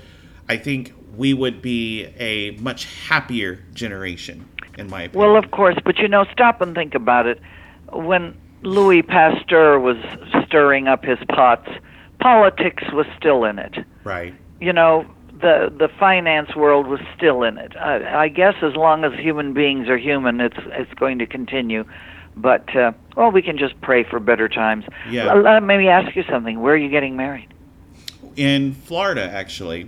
i think we would be a much happier generation in my opinion Well, of course, but you know, stop and think about it. When Louis Pasteur was stirring up his pots, politics was still in it. right You know, the the finance world was still in it. I, I guess as long as human beings are human, it's it's going to continue. But uh, well, we can just pray for better times. Yeah. L- Let me ask you something. Where are you getting married? in florida actually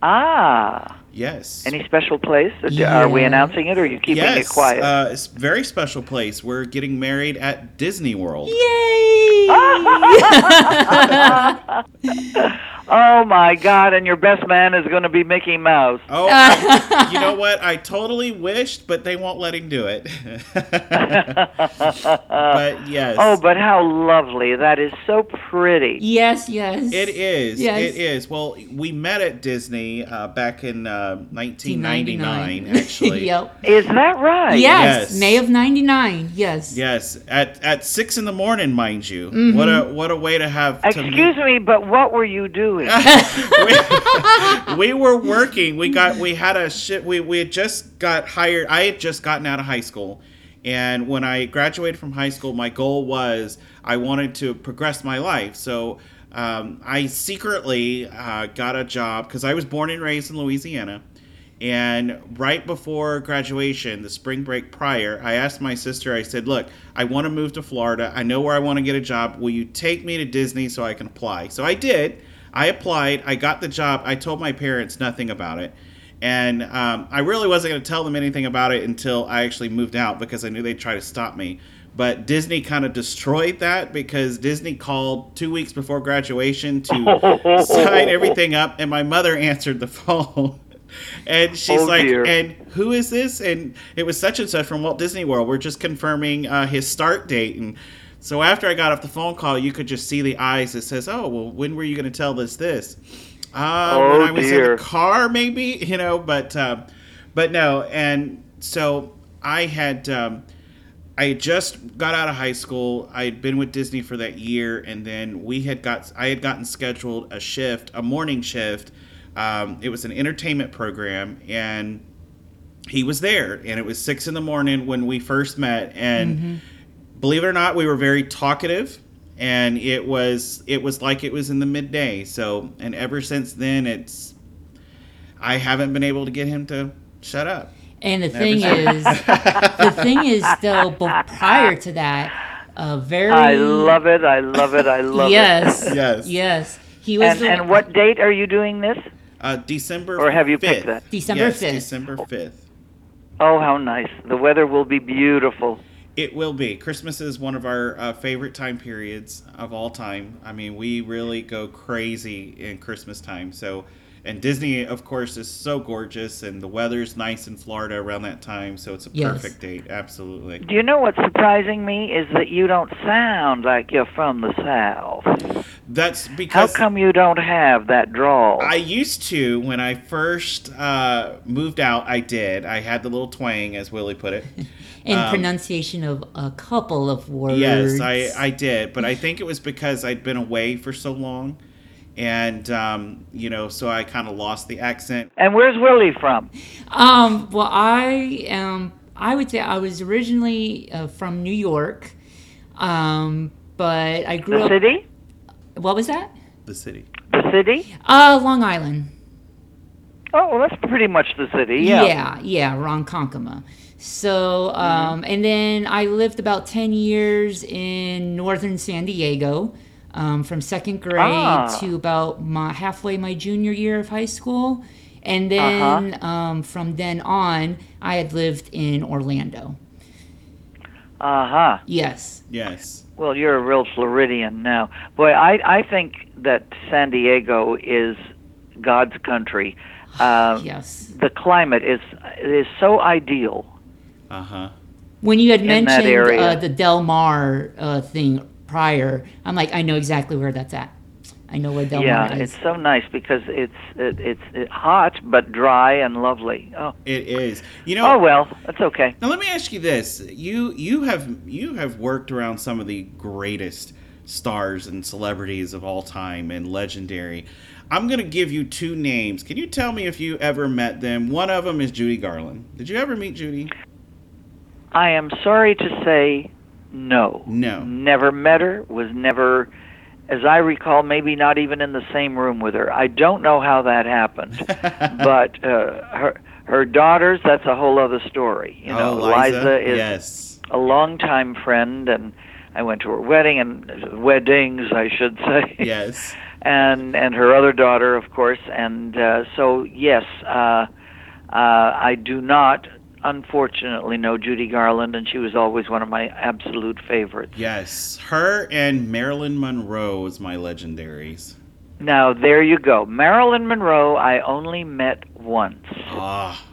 Ah, yes any special place? Are we announcing it, or are you keeping yes, it quiet? Uh, it's a very special place. We're getting married at Disney World. Yay! <laughs> <laughs> <laughs> oh my God! And your best man is going to be Mickey Mouse. Oh, <laughs> I- you know what? I totally wished, but they won't let him do it. <laughs> but yes. Oh, but how lovely! That is so pretty. yes, yes. It is. Yes. It is. Well, we met at Disney uh, back in uh, 1999, 1999. <laughs> actually. yep. Is that right? Yes, Yes. May of '99. Yes. Yes, at at six in the morning, mind you. Mhm. What a what a way to have. To Excuse me, but what were you doing? <laughs> we, we were working. We got we had a shit. We we had just got hired. I had just gotten out of high school, and when I graduated from high school, my goal was I wanted to progress my life. So um, I secretly uh, got a job because I was born and raised in Louisiana. And right before graduation, the spring break prior, I asked my sister, I said, Look, I want to move to Florida. I know where I want to get a job. Will you take me to Disney so I can apply? So I did. I applied. I got the job. I told my parents nothing about it. And um, I really wasn't going to tell them anything about it until I actually moved out because I knew they'd try to stop me. But Disney kind of destroyed that because Disney called two weeks before graduation to <laughs> sign everything up, and my mother answered the <laughs> phone. And she's Oh, like, dear. and who is this? And it was such and such from Walt Disney World. We're just confirming uh, his start date. And so after I got off the phone call, you could just see the eyes that says, oh, well, when were you going to tell us this? Uh, when Oh, I was in the car, maybe, you know, but, uh, but no. And so I had, um, I had just got out of high school. I had been with Disney for that year, and then we had got I had gotten scheduled a shift, a morning shift. Um, it was an entertainment program, and he was there, and it was six in the morning when we first met. And believe it or not, we were very talkative, and it was it was like it was in the midday. So, and ever since then, it's I haven't been able to get him to shut up. And the thing is, <laughs> the thing is, though, but prior to that, a very I love it. I love it. I love yes, it. Yes. yes, he was. And, the, and what date are you doing this? Uh, December Or have you 5th. picked that? December yes, 5th. December 5th. Oh, how nice. The weather will be beautiful. It will be. Christmas is one of our uh, favorite time periods of all time. I mean, we really go crazy in Christmas time. So, and Disney, of course, is so gorgeous, and the weather's nice in Florida around that time. So it's a Yes. perfect date. Absolutely. Do you know what's surprising me is that you don't sound like you're from the South. That's because. How because come you don't have that drawl? I used to when I first uh, moved out. I did. I had the little twang, as Willie put it. And Um, pronunciation of a couple of words. Yes, I, I did, but I think it was because I'd been away for so long, and um, you know, so I kind of lost the accent. And where's Willie from? Um, well, I am. I would say I was originally uh, from New York, um, but I grew The up. city? What was that? The city. The city? Uh, Long Island. Oh, well, that's pretty much the city. Yeah. yeah, yeah, Ronkonkoma. So, um, and then I lived about 10 years in northern San Diego um, from second grade Ah. to about my, halfway my junior year of high school. And then Uh-huh. um, from then on, I had lived in Orlando. Uh huh. Yes. Yes. Well, you're a real Floridian now. Boy, I I think that San Diego is God's country. <sighs> Uh, yes. The climate is is so ideal. Uh huh. When you had In mentioned uh, the Del Mar uh, thing prior, I'm like, I know exactly where that's at. I know where Del yeah, Mar is. Yeah, it's so nice because it's it, it's it hot but dry and lovely. Oh. It is. You know. Oh well, that's okay. Now let me ask you this: you you have you have worked around some of the greatest stars and celebrities of all time and legendary. I'm going to give you two names. Can you tell me if you ever met them? One of them is Judy Garland. Did you ever meet Judy? I am sorry to say no. No. Never met her, was never as I recall maybe not even in the same room with her. I don't know how that happened. <laughs> but uh her her daughters, that's a whole other story. You know, oh, Liza, is yes. a longtime friend and I went to her wedding and weddings, I should say. Yes. <laughs> and and her other daughter, of course. And uh, so, yes, uh, uh, I do not, unfortunately, know Judy Garland, and she was always one of my absolute favorites. Yes. Her and Marilyn Monroe is my legendaries. Now, there you go. Marilyn Monroe, I only met once, Ah.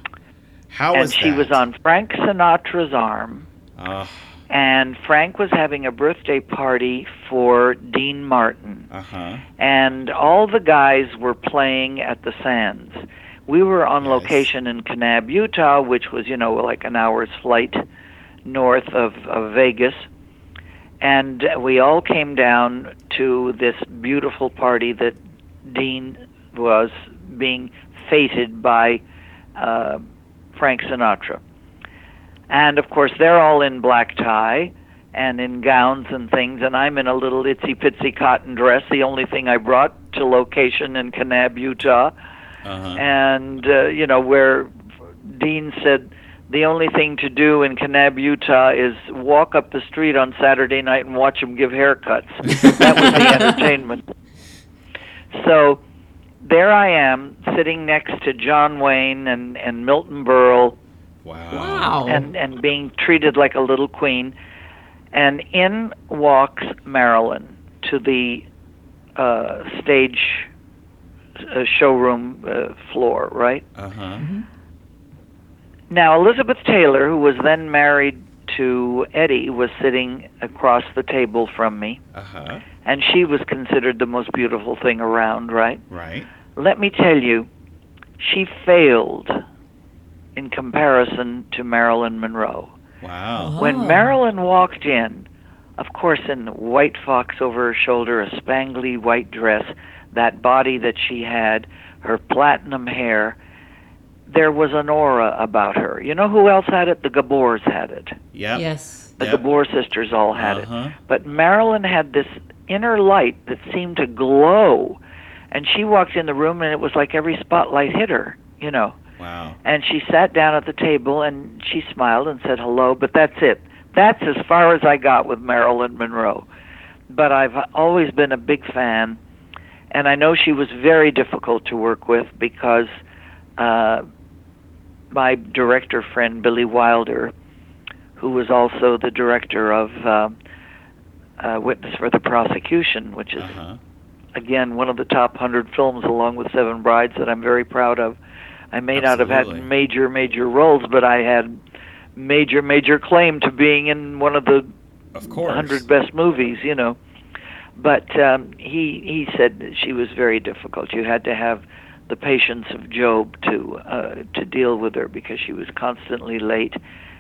How and was she that? was on Frank Sinatra's arm. Ah. And Frank was having a birthday party for Dean Martin. Uh huh. and all the guys were playing at the Sands. We were on location in Kanab, Utah, which was, you know, like an hour's flight north of, of Vegas. And we all came down to this beautiful party that Dean was being feted by uh, Frank Sinatra. And of course, they're all in black tie and in gowns and things, and I'm in a little itsy bitsy cotton dress, the only thing I brought to location in Kanab, Utah. Uh-huh. And, uh, you know, where Dean said the only thing to do in Kanab, Utah is walk up the street on Saturday night and watch them give haircuts. <laughs> that was the entertainment. So there I am, sitting next to John Wayne and, and Milton Berle Wow. and and being treated like a little queen. And in walks Marilyn to the uh, stage uh, showroom uh, floor, right? Uh huh. Now Elizabeth Taylor, who was then married to Eddie, was sitting across the table from me, Uh huh. and she was considered the most beautiful thing around, right? Right. Let me tell you, she failed in comparison to Marilyn Monroe. Wow. When Marilyn walked in, of course, in white fox over her shoulder, a spangly white dress, that body that she had, her platinum hair, there was an aura about her. You know who else had it? The Gabors had it. Yep. Yes. The Yep. Gabor sisters all had Uh-huh. it. But Marilyn had this inner light that seemed to glow. And she walked in the room and it was like every spotlight hit her, you know. Wow. And she sat down at the table and she smiled and said hello, but that's it. That's as far as I got with Marilyn Monroe. But I've always been a big fan, and I know she was very difficult to work with because uh, my director friend Billy Wilder who was also the director of uh, uh, Witness for the Prosecution, which is Uh-huh. again one of the top hundred films, along with Seven Brides, that I'm very proud of. I may not have had major, major roles, but I had major, major claim to being in one of the Of course. hundred best movies, you know. But um, he he said that she was very difficult. You had to have the patience of Job to uh, to deal with her because she was constantly late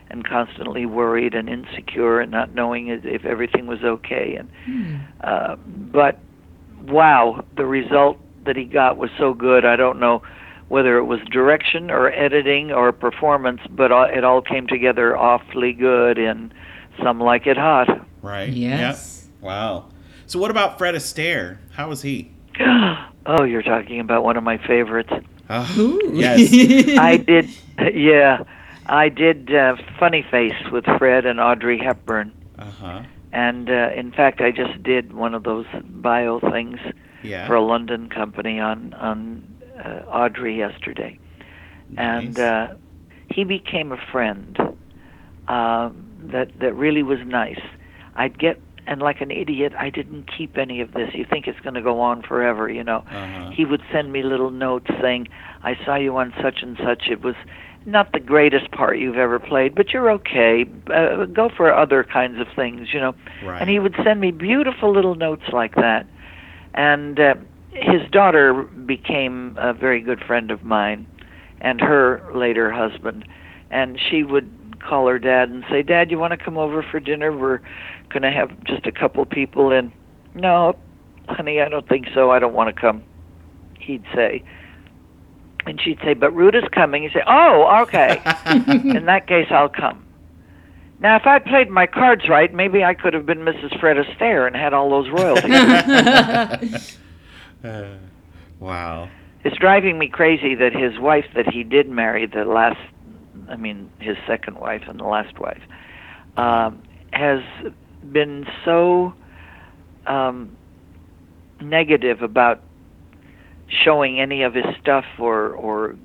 and constantly worried and insecure and not knowing if if everything was okay. And uh, but wow, the result that he got was so good. I don't know whether it was direction or editing or performance, but all- it all came together awfully good in Some Like It Hot. Right. Yes. Yep. Wow. So what about Fred Astaire? How was he? <gasps> oh, you're talking about one of my favorites. Oh, yes. I did, yeah, I did uh, Funny Face with Fred and Audrey Hepburn, Uh huh. and uh, in fact, I just did one of those bio things Yeah. for a London company on on uh, Audrey yesterday, nice. and uh, he became a friend um, that that really was nice. I'd get and like an idiot, I didn't keep any of this. You think it's going to go on forever, you know. Uh-huh. He would send me little notes saying, "I saw you on such and such. It was." Not the greatest part you've ever played, but you're okay. Uh, go for other kinds of things, you know. Right. And he would send me beautiful little notes like that. And uh, his daughter became a very good friend of mine, and her later husband. And she would call her dad and say, "Dad, you want to come over for dinner? We're going to have just a couple people in." No, honey, I don't think so. I don't want to come. He'd say. And she'd say, "But Ruth is coming." He'd say, "Oh, okay. <laughs> in that case, I'll come." Now, if I played my cards right, maybe I could have been Mrs. Fred Astaire and had all those royalties. <laughs> <laughs> Uh, wow. it's driving me crazy that his wife that he did marry, the last, I mean, his second wife and the last wife, um, has been so um, negative about showing any of his stuff or or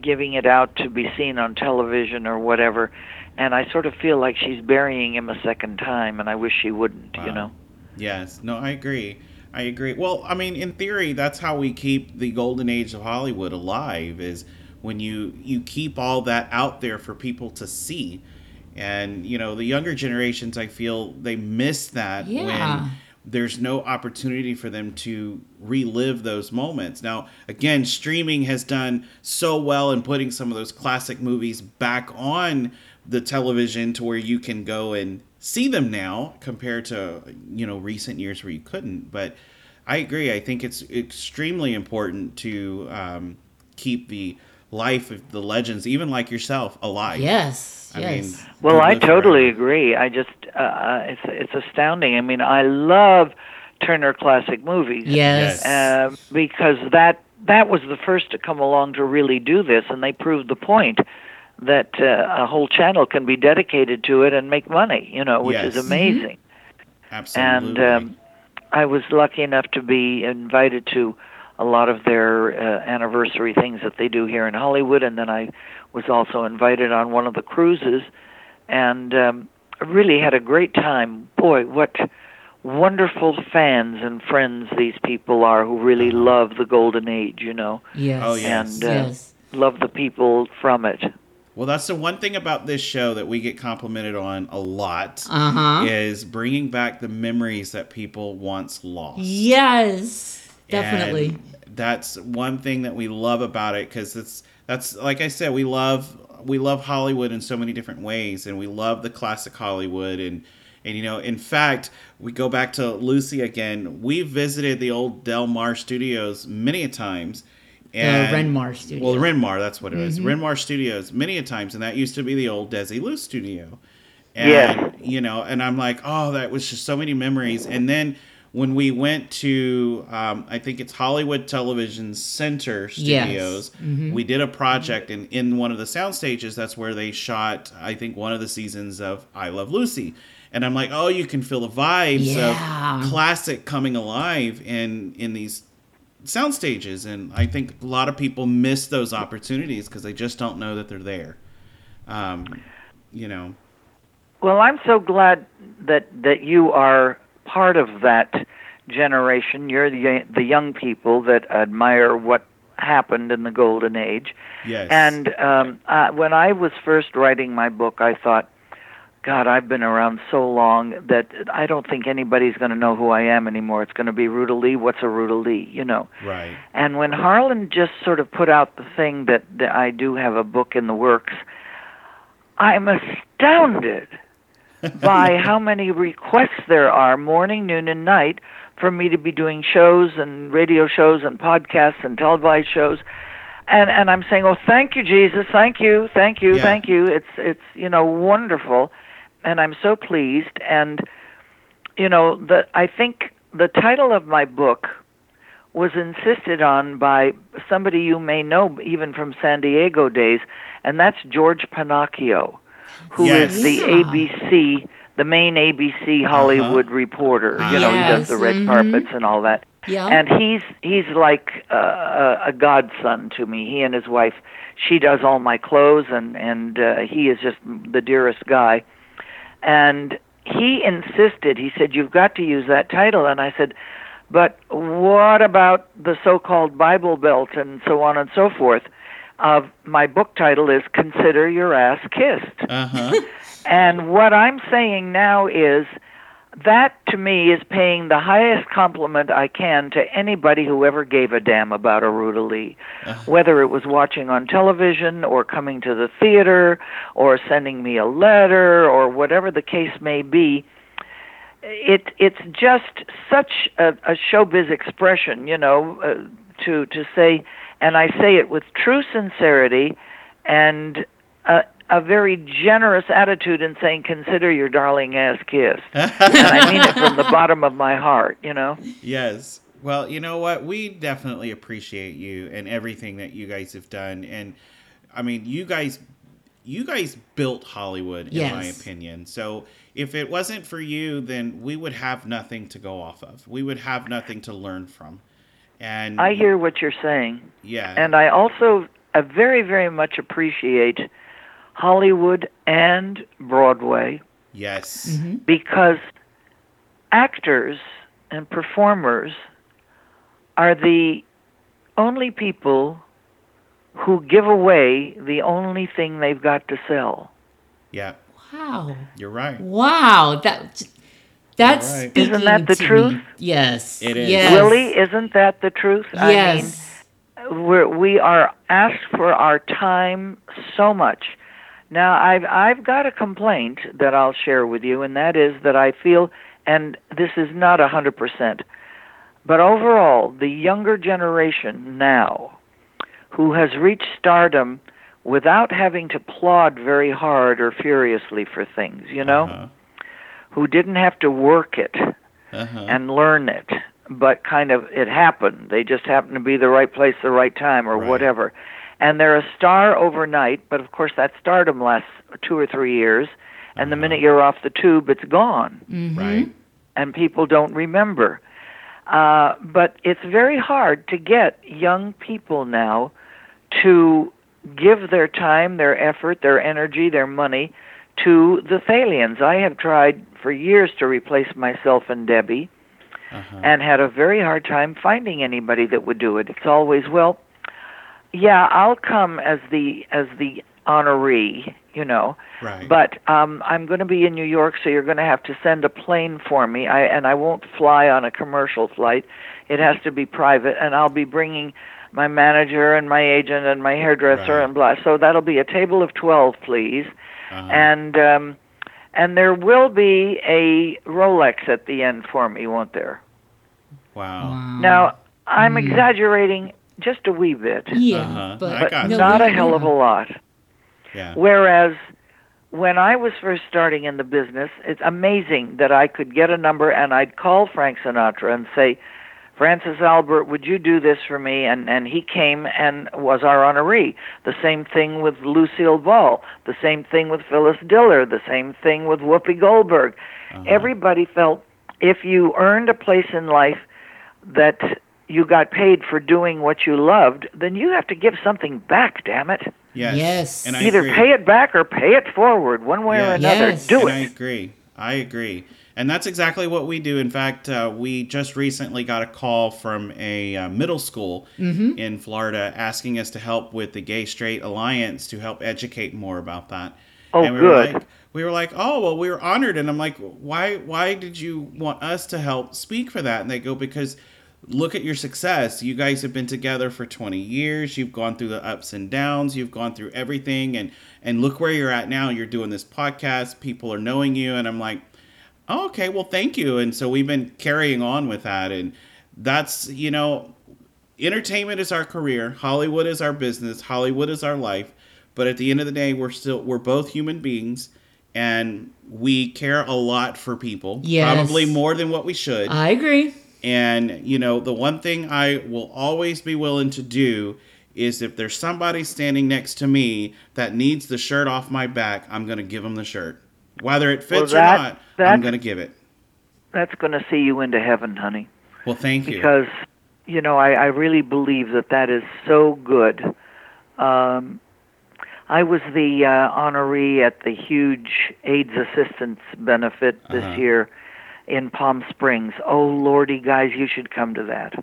giving it out to be seen on television or whatever. And I sort of feel like she's burying him a second time, and I wish she wouldn't. You know. Yes. No, I agree. I agree. Well, I mean, in theory, that's how we keep the golden age of Hollywood alive is when you you keep all that out there for people to see. And, you know, the younger generations, I feel they miss that Yeah. when there's no opportunity for them to relive those moments. Now, again, streaming has done so well in putting some of those classic movies back on the television to where you can go and see them now compared to, you know, recent years where you couldn't. But I agree. I think it's extremely important to um, keep the life of the legends, even like yourself, alive. Yes. I yes. mean, Well, I totally forever. agree. I just uh, it's it's astounding. I mean, I love Turner Classic Movies. yes. Uh, because that that was the first to come along to really do this, and they proved the point that uh, a whole channel can be dedicated to it and make money. You know, which Yes. is amazing. Absolutely. And um, I was lucky enough to be invited to a lot of their uh, anniversary things that they do here in Hollywood, and then I was also invited on one of the cruises, and um, really had a great time. Boy, what wonderful fans and friends these people are who really love the golden age, you know, yes. Oh, yes. and uh, yes. love the people from it. Well, that's the one thing about this show that we get complimented on a lot Uh huh. is bringing back the memories that people once lost. Yes. Definitely. And that's one thing that we love about it because it's that's like I said, we love we love Hollywood in so many different ways, and we love the classic Hollywood and. And you know, in fact, we go back to Lucy again. We visited the old Del Mar Studios many a times. And, Renmar Studios. Well, Renmar, that's what it is. Mm-hmm. Renmar Studios, many a times, and that used to be the old Desilu studio. And, Yeah. you know, and I'm like, oh, that was just so many memories. And then when we went to, um, I think it's Hollywood Television Center Studios, we did a project, and in one of the sound stages, that's where they shot, I think, one of the seasons of I Love Lucy. And I'm like, oh, you can feel the vibes Yeah. of classic coming alive in in these sound stages. And i think a lot of people miss those opportunities because they just don't know that they're there. Um, you know. Well, I'm so glad that that you are part of that generation. You're the the young people that admire what happened in the golden age. Yes. And um, uh, when I was first writing my book, I thought, God, I've been around so long that I don't think anybody's going to know who I am anymore. It's going to be Ruta Lee. What's a Ruta Lee? You know. Right. And when Harlan just sort of put out the thing that, that I do have a book in the works, I'm astounded <laughs> by how many requests there are morning, noon, and night for me to be doing shows and radio shows and podcasts and televised shows. And and I'm saying, "Oh, thank you Jesus. Thank you. Thank you. Yeah. Thank you. It's it's, you know, wonderful." And I'm so pleased and you know, the I think the title of my book was insisted on by somebody you may know even from San Diego days, and that's George Pennacchio, who is Yes. the Yeah. ABC, the main ABC Hollywood reporter. You know, he does the red Yes, mhm. carpets and all that. Yeah. And he's he's like uh, a, a godson to me. He and his wife, she does all my clothes, and and uh, he is just the dearest guy. And he insisted. He said, "You've got to use that title." And I said, "But what about the so-called Bible Belt and so on and so forth?" Uh, my book title is "Consider Your Ass Kissed." Uh huh. <laughs> And what I'm saying now is that to me is paying the highest compliment I can to anybody who ever gave a damn about a Ruta Lee. Whether it was watching on television or coming to the theater or sending me a letter or whatever the case may be. It it's just such a, a showbiz expression, you know, uh, to to say, and I say it with true sincerity, and a, a very generous attitude in saying, "Consider your darling ass kissed," <laughs> and I mean it from the bottom of my heart, you know. Yes. Well, you know what? We definitely appreciate you and everything that you guys have done. And I mean, you guys you guys built Hollywood in my opinion. So if it wasn't for you, then we would have nothing to go off of. We would have nothing to learn from. And I hear what you're saying, yeah. and I also uh, very very much appreciate Hollywood and Broadway yes. Mm-hmm. because actors and performers are the only people who give away the only thing they've got to sell. Yeah. Wow. You're right. Wow. That that's right. Isn't that the truth? me. Yes. It is. Yes. Really, isn't that the truth? Yes. I mean, we're, we are asked for our time so much. Now, I've I've got a complaint that I'll share with you, and that is that I feel, and this is not a hundred percent, but overall, the younger generation now, who has reached stardom without having to plod very hard or furiously for things, you know, Uh-huh. Who didn't have to work it Uh-huh. and learn it, but kind of it happened. They just happened to be the right place, the right time, or Right. whatever. And they're a star overnight, but of course that stardom lasts two or three years, and the Uh-huh. minute you're off the tube, it's gone, Mhm. Right. and people don't remember. Uh, but it's very hard to get young people now to give their time, their effort, their energy, their money to the Thalians. I have tried for years to replace myself and Debbie Uh-huh. and had a very hard time finding anybody that would do it. It's always, well, yeah, I'll come as the as the honoree, you know, right. but um I'm going to be in New York, so you're going to have to send a plane for me. I and I won't fly on a commercial flight. It has to be private, and I'll be bringing my manager and my agent and my hairdresser Right. and blah. So that'll be a table of twelve, please uh-huh. and um and there will be a Rolex at the end for me, won't there? wow. Wow. Now, I'm Mm. exaggerating just a wee bit, Yeah, Uh-huh. but, but got no, not we- a hell of a lot. Yeah. Whereas when I was first starting in the business, it's amazing that I could get a number and I'd call Frank Sinatra and say, Francis Albert, would you do this for me? And and he came and was our honoree. The same thing with Lucille Ball. The same thing with Phyllis Diller. The same thing with Whoopi Goldberg. Uh-huh. Everybody felt if you earned a place in life that you got paid for doing what you loved, then you have to give something back, damn it. Yes. Yes. And I Either agree. pay it back or pay it forward, one way or another. Yes. Do and I agree. I agree. And that's exactly what we do. In fact, uh, we just recently got a call from a uh, middle school Mm-hmm. in Florida asking us to help with the Gay Straight Alliance to help educate more about that. Oh, and we Were good. like, we were like, oh well, we were honored, and I'm like, why? Why did you want us to help speak for that? And they go because look at your success. You guys have been together for 20 years. You've gone through the ups and downs. You've gone through everything, and and look where you're at now. You're doing this podcast. People are knowing you, and I'm like, oh, okay, well, thank you. And so we've been carrying on with that, and that's you know, entertainment is our career. Hollywood is our business. Hollywood is our life. But at the end of the day, we're still we're both human beings, and we care a lot for people. Yes. Probably more than what we should. I agree. And, you know, the one thing I will always be willing to do is if there's somebody standing next to me that needs the shirt off my back, I'm going to give them the shirt. Whether it fits that- or not, I'm going to give it. That's going to see you into heaven, honey. Well, thank you. because you know I, I really believe that that is so good. Um, I was the uh, honoree at the huge AIDS assistance benefit this Uh-huh. year in Palm Springs. Oh lordy, guys, you should come to that.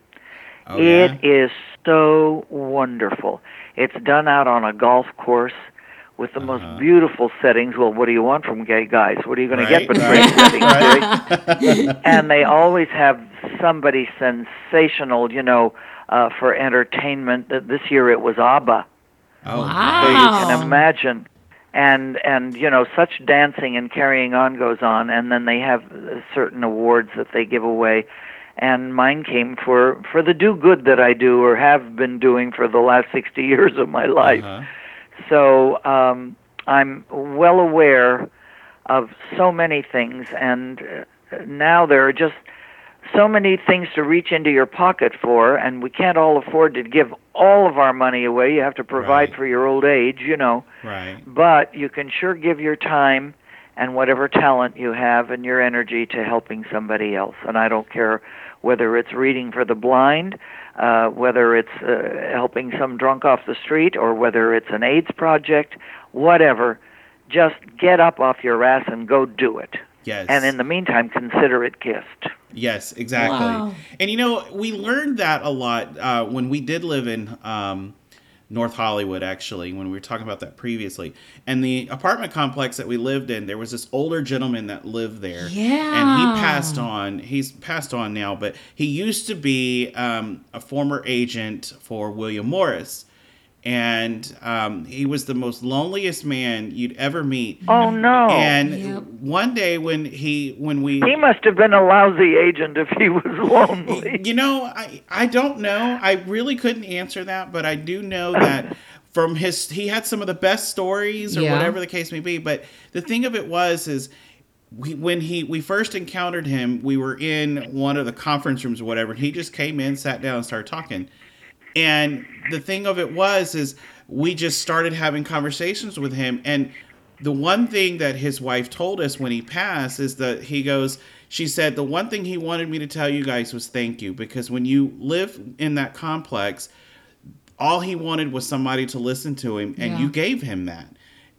Oh, It yeah? is so wonderful. It's done out on a golf course with the Uh-huh. most beautiful settings. Well, what do you want from gay guys? What are you going to get but right, great settings? <laughs> right. <laughs> And they always have somebody sensational, you know, uh, for entertainment. This year it was ABBA, Oh, Wow. so you can imagine. And and you know, such dancing and carrying on goes on, and then they have uh, certain awards that they give away. And mine came for for the do good that I do or have been doing for the last sixty years of my life. Uh-huh. So um, I'm well aware of so many things, and uh, now there are just so many things to reach into your pocket for, and we can't all afford to give all of our money away. You have to provide Right. for your old age, you know. Right. But you can sure give your time and whatever talent you have and your energy to helping somebody else. And I don't care whether it's reading for the blind, uh, whether it's uh, helping some drunk off the street, or whether it's an AIDS project, whatever. Just get up off your ass and go do it. Yes. And in the meantime, consider it kissed. Yes, exactly. Wow. And you know, we learned that a lot uh, when we did live in um, North Hollywood, actually, when we were talking about that previously. And the apartment complex that we lived in, there was this older gentleman that lived there. Yeah. And he passed on. He's passed on now, but he used to be um, a former agent for William Morris. And um, he was the most loneliest man you'd ever meet. Oh no! And Yep. one day when he when we he must have been a lousy agent if he was <laughs> lonely. you know, I I don't know. I really couldn't answer that, but I do know that <laughs> from his he had some of the best stories or Yeah. whatever the case may be. But the thing of it was is we, when he we first encountered him, we were in one of the conference rooms or whatever, and he just came in, sat down, and started talking. And the thing of it was is we just started having conversations with him and the one thing that his wife told us when he passed is that he goes she said the one thing he wanted me to tell you guys was thank you because when you live in that complex all he wanted was somebody to listen to him and Yeah. you gave him that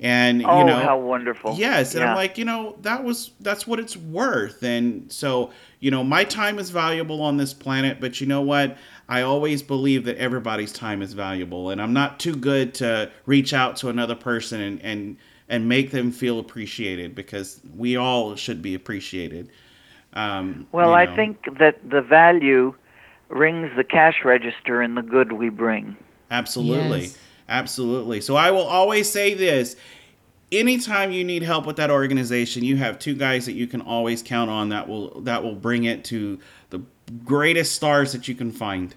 and oh, you know how wonderful! Yes, and Yeah. I'm like, you know, that was that's what it's worth. And so, you know, my time is valuable on this planet, but you know what? I always believe that everybody's time is valuable, and I'm not too good to reach out to another person and and and make them feel appreciated because we all should be appreciated. Um, Well, you I think that the value rings the cash register in the good we bring. Absolutely. Yes. Absolutely. So I will always say this. Anytime you need help with that organization, you have two guys that you can always count on that will that will bring it to the greatest stars that you can find.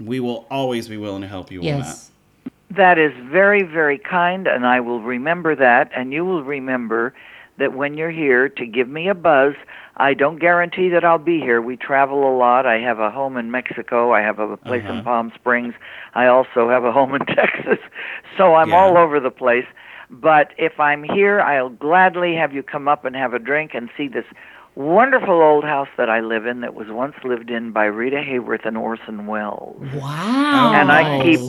We will always be willing to help you on that. That is very, very kind, and I will remember that. And you will remember that when you're here to give me a buzz. I don't guarantee that I'll be here. We travel a lot. I have a home in Mexico. I have a place Uh-huh. in Palm Springs. I also have a home in <laughs> Texas. So I'm Yeah. all over the place. But if I'm here, I'll gladly have you come up and have a drink and see this wonderful old house that I live in that was once lived in by Rita Hayworth and Orson Welles. Wow. And I keep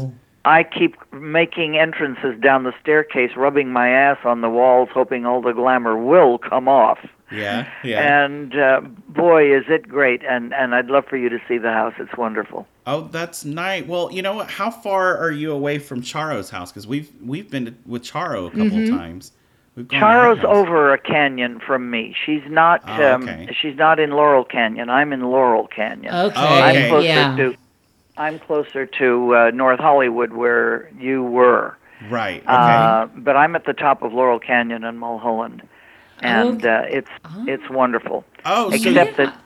I keep making entrances down the staircase, rubbing my ass on the walls, hoping all the glamour will come off. Yeah, yeah. And uh, boy, is it great! And and I'd love for you to see the house. It's wonderful. Oh, that's nice. Well, you know what? How far are you away from Charo's house? Because we've we've been with Charo a couple Mhm. of times. We've gone to her Charo's over a canyon from me. She's not. Oh, um, okay. she's not in Laurel Canyon. I'm in Laurel Canyon. Okay, I'm closer yeah. to. I'm closer to uh, North Hollywood, where you were. Right. Okay. Uh, but I'm at the top of Laurel Canyon in Mulholland, and uh, it's it's wonderful. Oh, so except you- that uh,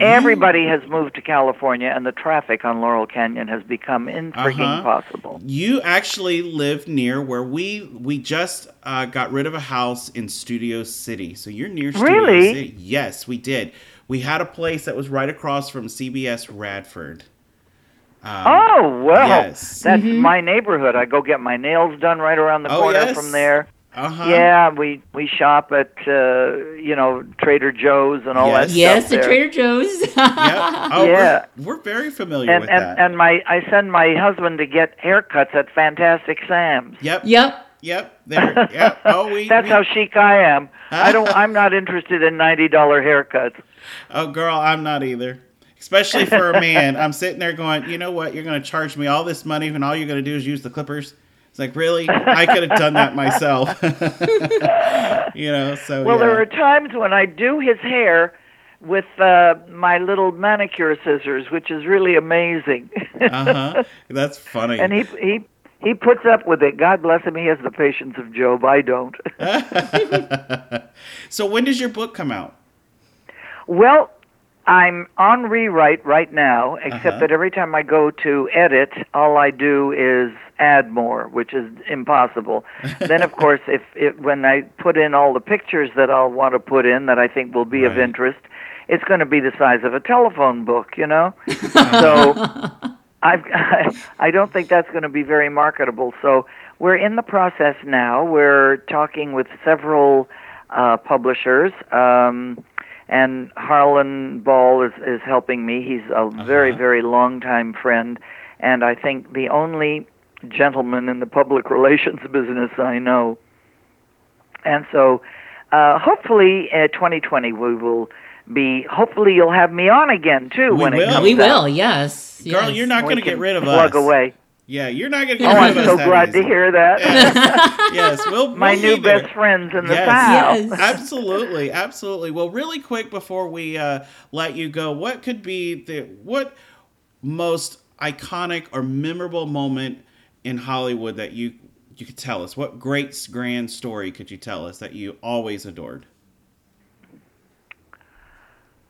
everybody has moved to California, and the traffic on Laurel Canyon has become infreaking Uh-huh. possible. You actually live near where we we just uh, got rid of a house in Studio City. So you're near Studio Really? City. Yes, we did. We had a place that was right across from CBS Radford. Um, oh well, yes. that's my neighborhood. I go get my nails done right around the Oh, corner yes? from there. Uh-huh. Yeah, we we shop at uh, you know Trader Joe's and all that stuff. Yes, stuff at there. Trader Joe's. <laughs> Yep. Oh, Yeah. we're, we're very familiar and with and, that. and my I send my husband to get haircuts at Fantastic Sam's. Yep. Yep. Yep. There. Yep. <laughs> Oh, we. That's we- how chic I am. I don't. <laughs> I'm not interested in ninety dollar haircuts. Oh, girl, I'm not either. Especially for a man. I'm sitting there going, you know what? You're going to charge me all this money, and all you're going to do is use the clippers. It's like, really? I could have done that myself. <laughs> you know, so Well, yeah. there are times when I do his hair with uh, my little manicure scissors, which is really amazing. uh huh. <laughs> That's funny. and he he he puts up with it. God bless him. He has the patience of Job. I don't. <laughs> so when does your book come out? Well, I'm on rewrite right now, except Uh-huh. that every time I go to edit, all I do is add more, which is impossible. <laughs> then, of course, if it, when I put in all the pictures that I'll want to put in that I think will be of interest, it's going to be the size of a telephone book, you know. <laughs> so I've, <laughs> I don't think that's going to be very marketable. So we're in the process now. We're talking with several uh, publishers. Um, and Harlan Boll is, is helping me. He's a very, very long time friend, and I think the only gentleman in the public <laughs> relations business I know. And so, uh, hopefully, uh, 2020 we will be. Hopefully, you'll have me on again too We when it will. comes we out. will. Yes. Girl, yes. you're not going to get rid of plug us. Plug away. Yeah, you're not going to Oh, get rid I'm of us. so that glad easy. to hear that. <laughs> yes, we'll be My we'll new there. best friends in the yes. South. <laughs> absolutely, absolutely. Well, really quick before we uh, let you go, what could be the what most iconic or memorable moment in Hollywood that you you could tell us? What great grand story could you tell us that you always adored?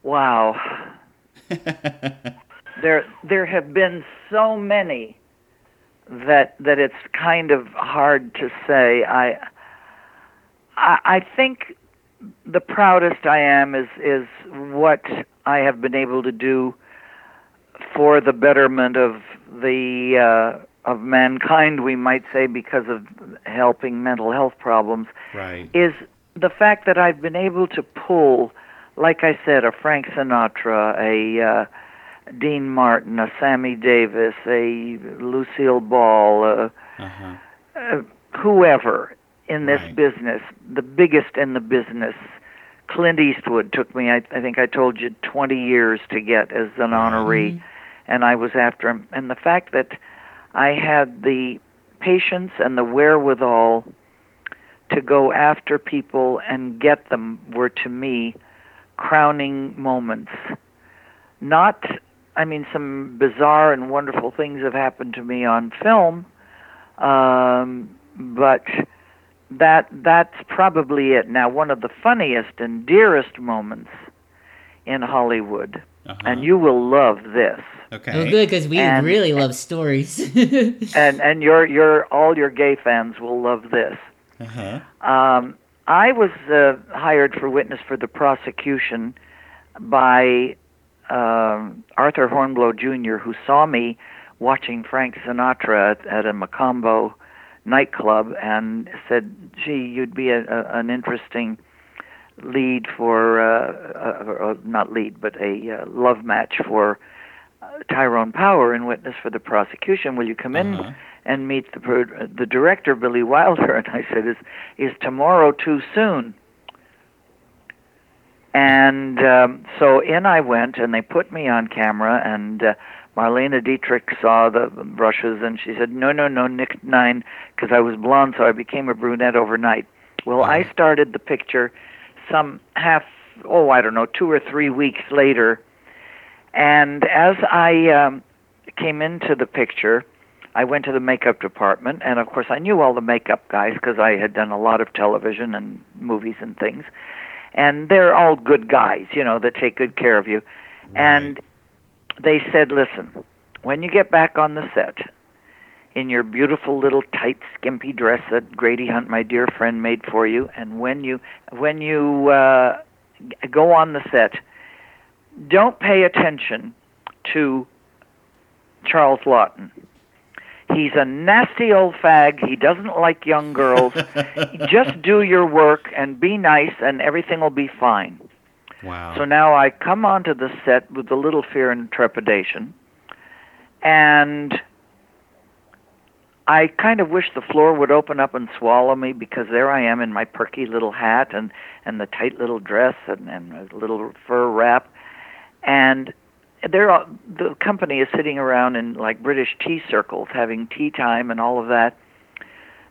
Wow. <laughs> there there have been so many that that it's kind of hard to say. I I, I think the proudest I am is is what I have been able to do for the betterment of the uh, of mankind, we might say, because of helping mental health problems Right. is the fact that I've been able to pull, like I said, a Frank Sinatra, a uh, Dean Martin, a Sammy Davis, a Lucille Ball, uh, Uh-huh. uh, whoever in this Right. business, the biggest in the business. Clint Eastwood took me, I, I think I told you, 20 years to get as an honoree, and I was after him. And the fact that I had the patience and the wherewithal to go after people and get them were to me crowning moments. Not, I mean, some bizarre and wonderful things have happened to me on film, um, but that that's probably it. Now, one of the funniest and dearest moments in Hollywood, and you will love this. Okay. Oh, good, because we And- really love stories. <laughs> and and your your all your gay fans will love this. Uh-huh. Um, I was uh, hired for witness for the prosecution by um, Arthur Hornblow Jr., who saw me watching Frank Sinatra at, at a Mocambo nightclub and said, "Gee, you'd be a, a, an interesting lead for uh, uh, not lead, but a uh, love match for uh, Tyrone Power in witness for the prosecution. Will you come in Uh-huh. and meet the pro- the director Billy Wilder, <laughs> and I said, "Is is tomorrow too soon?" And um, so in I went, and they put me on camera, and uh, Marlene Dietrich saw the brushes, and she said, "No, no, no, Nick Nine, because I was blonde, so I became a brunette overnight." Well, I started the picture some half, oh, I don't know, two or three weeks later, and as I um, came into the picture, I went to the makeup department, and of course, I knew all the makeup guys because I had done a lot of television and movies and things. And they're all good guys, you know, that take good care of you. And they said, listen, when you get back on the set, in your beautiful little tight skimpy dress that Grady Hunt, my dear friend, made for you, and when you when you uh, go on the set, don't pay attention to Charles Laughton. He's a nasty old fag. He doesn't like young girls. <laughs> Just do your work and be nice, and everything will be fine. Wow. So now I come onto the set with a little fear and trepidation, and I kind of wish the floor would open up and swallow me because there I am in my perky little hat and and the tight little dress and and a little fur wrap, and there are, the company is sitting around in like British tea circles having tea time and all of that.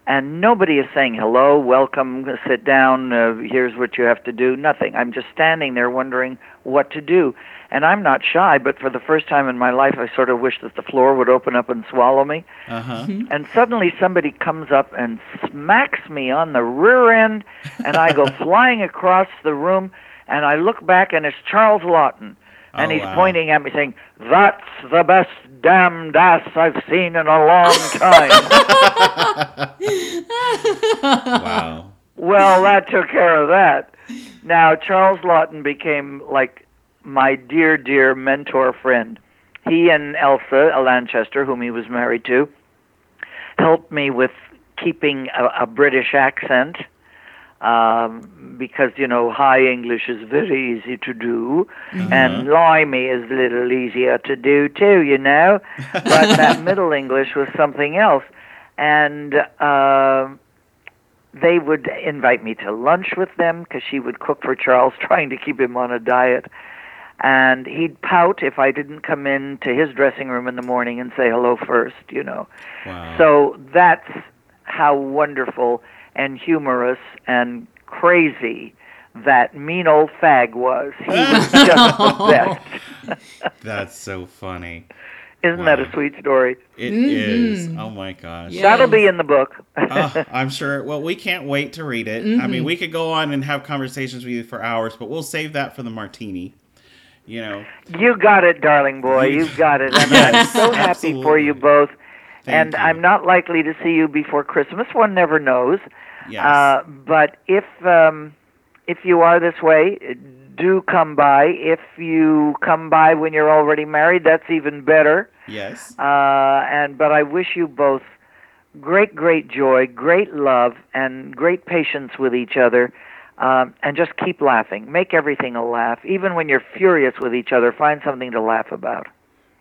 And nobody is saying hello, welcome, sit down, uh, here's what you have to do. Nothing. I'm just standing there wondering what to do. And I'm not shy, but for the first time in my life, I sort of wish that the floor would open up and swallow me. Uh huh. And suddenly somebody comes up and smacks me on the rear end, and I go <laughs> flying across the room, and I look back, and it's Charles Laughton. And Oh, he's wow. pointing at me saying, That's the best damned ass I've seen in a long time. <laughs> <laughs> wow. well, that took care of that. Now, Charles Laughton became like my dear, dear mentor friend. He and Elsa a Lanchester, whom he was married to, helped me with keeping a, a British accent um, because, you know, high English is very easy to do, and limey is a little easier to do too, you know. <laughs> But that Middle English was something else. And. um they would invite me to lunch with them because she would cook for Charles, <laughs> trying to keep him on a diet. And he'd pout if I didn't come in to his dressing room in the morning and say hello first, you know. Wow. So that's how wonderful and humorous and crazy that mean old fag was. He was <laughs> just the best. <laughs> That's so funny. Isn't that a sweet story? It is. Mhm. Oh my gosh. That'll be in the book. <laughs> oh, I'm sure. Well, we can't wait to read it. I mean, Mhm. we could go on and have conversations with you for hours, but we'll save that for the martini. You know. You got it, darling boy. You- You've got it. I'm Yes, so happy for you both. Thank and you. I'm not likely to see you before Christmas. One never knows. Yes. Uh, but if um, if you are this way, do come by. If you come by when you're already married, that's even better. yes. Uh, and but I wish you both great, great joy, great love, and great patience with each other. Um, and just keep laughing. Make everything a laugh. Even when you're furious with each other, find something to laugh about.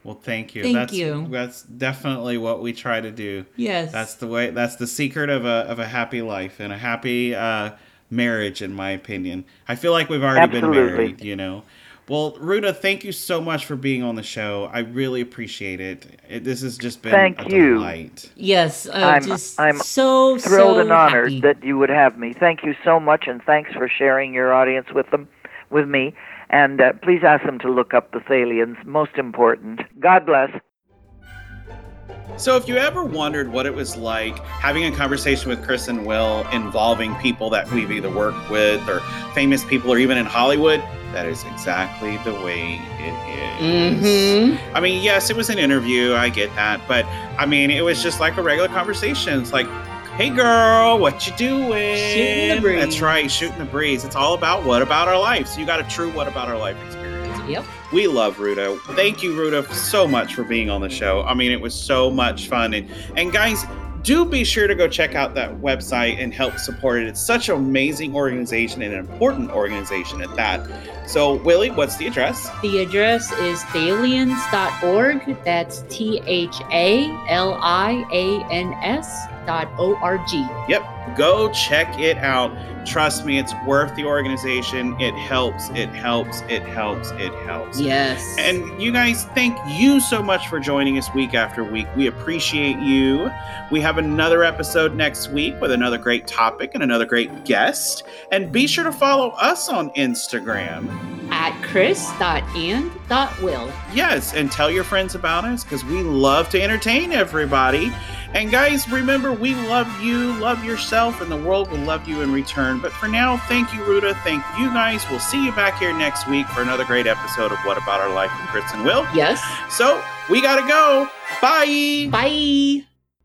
Well, thank you. Thank that's, you. That's definitely what we try to do. Yes. That's the way. That's the secret of a of a happy life and a happy uh, marriage, in my opinion. I feel like we've already been married. You know. Well, Ruta, thank you so much for being on the show. I really appreciate it. it this has just been Thank a you. delight. Yes, uh, I'm just I'm so thrilled so and honored happy. that you would have me. Thank you so much, and thanks for sharing your audience with them, with me. And uh, please ask them to look up the Thalians. Most important. God bless. So, if you ever wondered what it was like having a conversation with Chris and Will involving people that we've either worked with or famous people or even in Hollywood, that is exactly the way it is. Mhm. I mean, yes, it was an interview, I get that, but I mean, it was just like a regular conversation. It's like, hey girl, what you doing? Shooting the breeze. That's right, shooting the breeze. It's all about what about our life. So, you got a true what about our life experience. Yep. We love Ruta. Thank you, Ruta, so much for being on the show. I mean, it was so much fun. And, and guys, do be sure to go check out that website and help support it. It's such an amazing organization and an important organization at that. So, Willie, what's the address? The address is thalians.org. That's T H A L I A N S dot O R G. Yep, go check it out. Trust me, it's worth the organization. It helps, it helps, it helps, it helps. Yes. And you guys, thank you so much for joining us week after week. We appreciate you. We have another episode next week with another great topic and another great guest. And be sure to follow us on Instagram at chris.and.will. Yes, and tell your friends about us because we love to entertain everybody. And guys, remember, we love you, love yourself, and the world will love you in return. But for now, thank you, Ruta. Thank you guys. We'll see you back here next week for another great episode of What About Our Life with Chris and Will. Yes. So we got to go. Bye. Bye.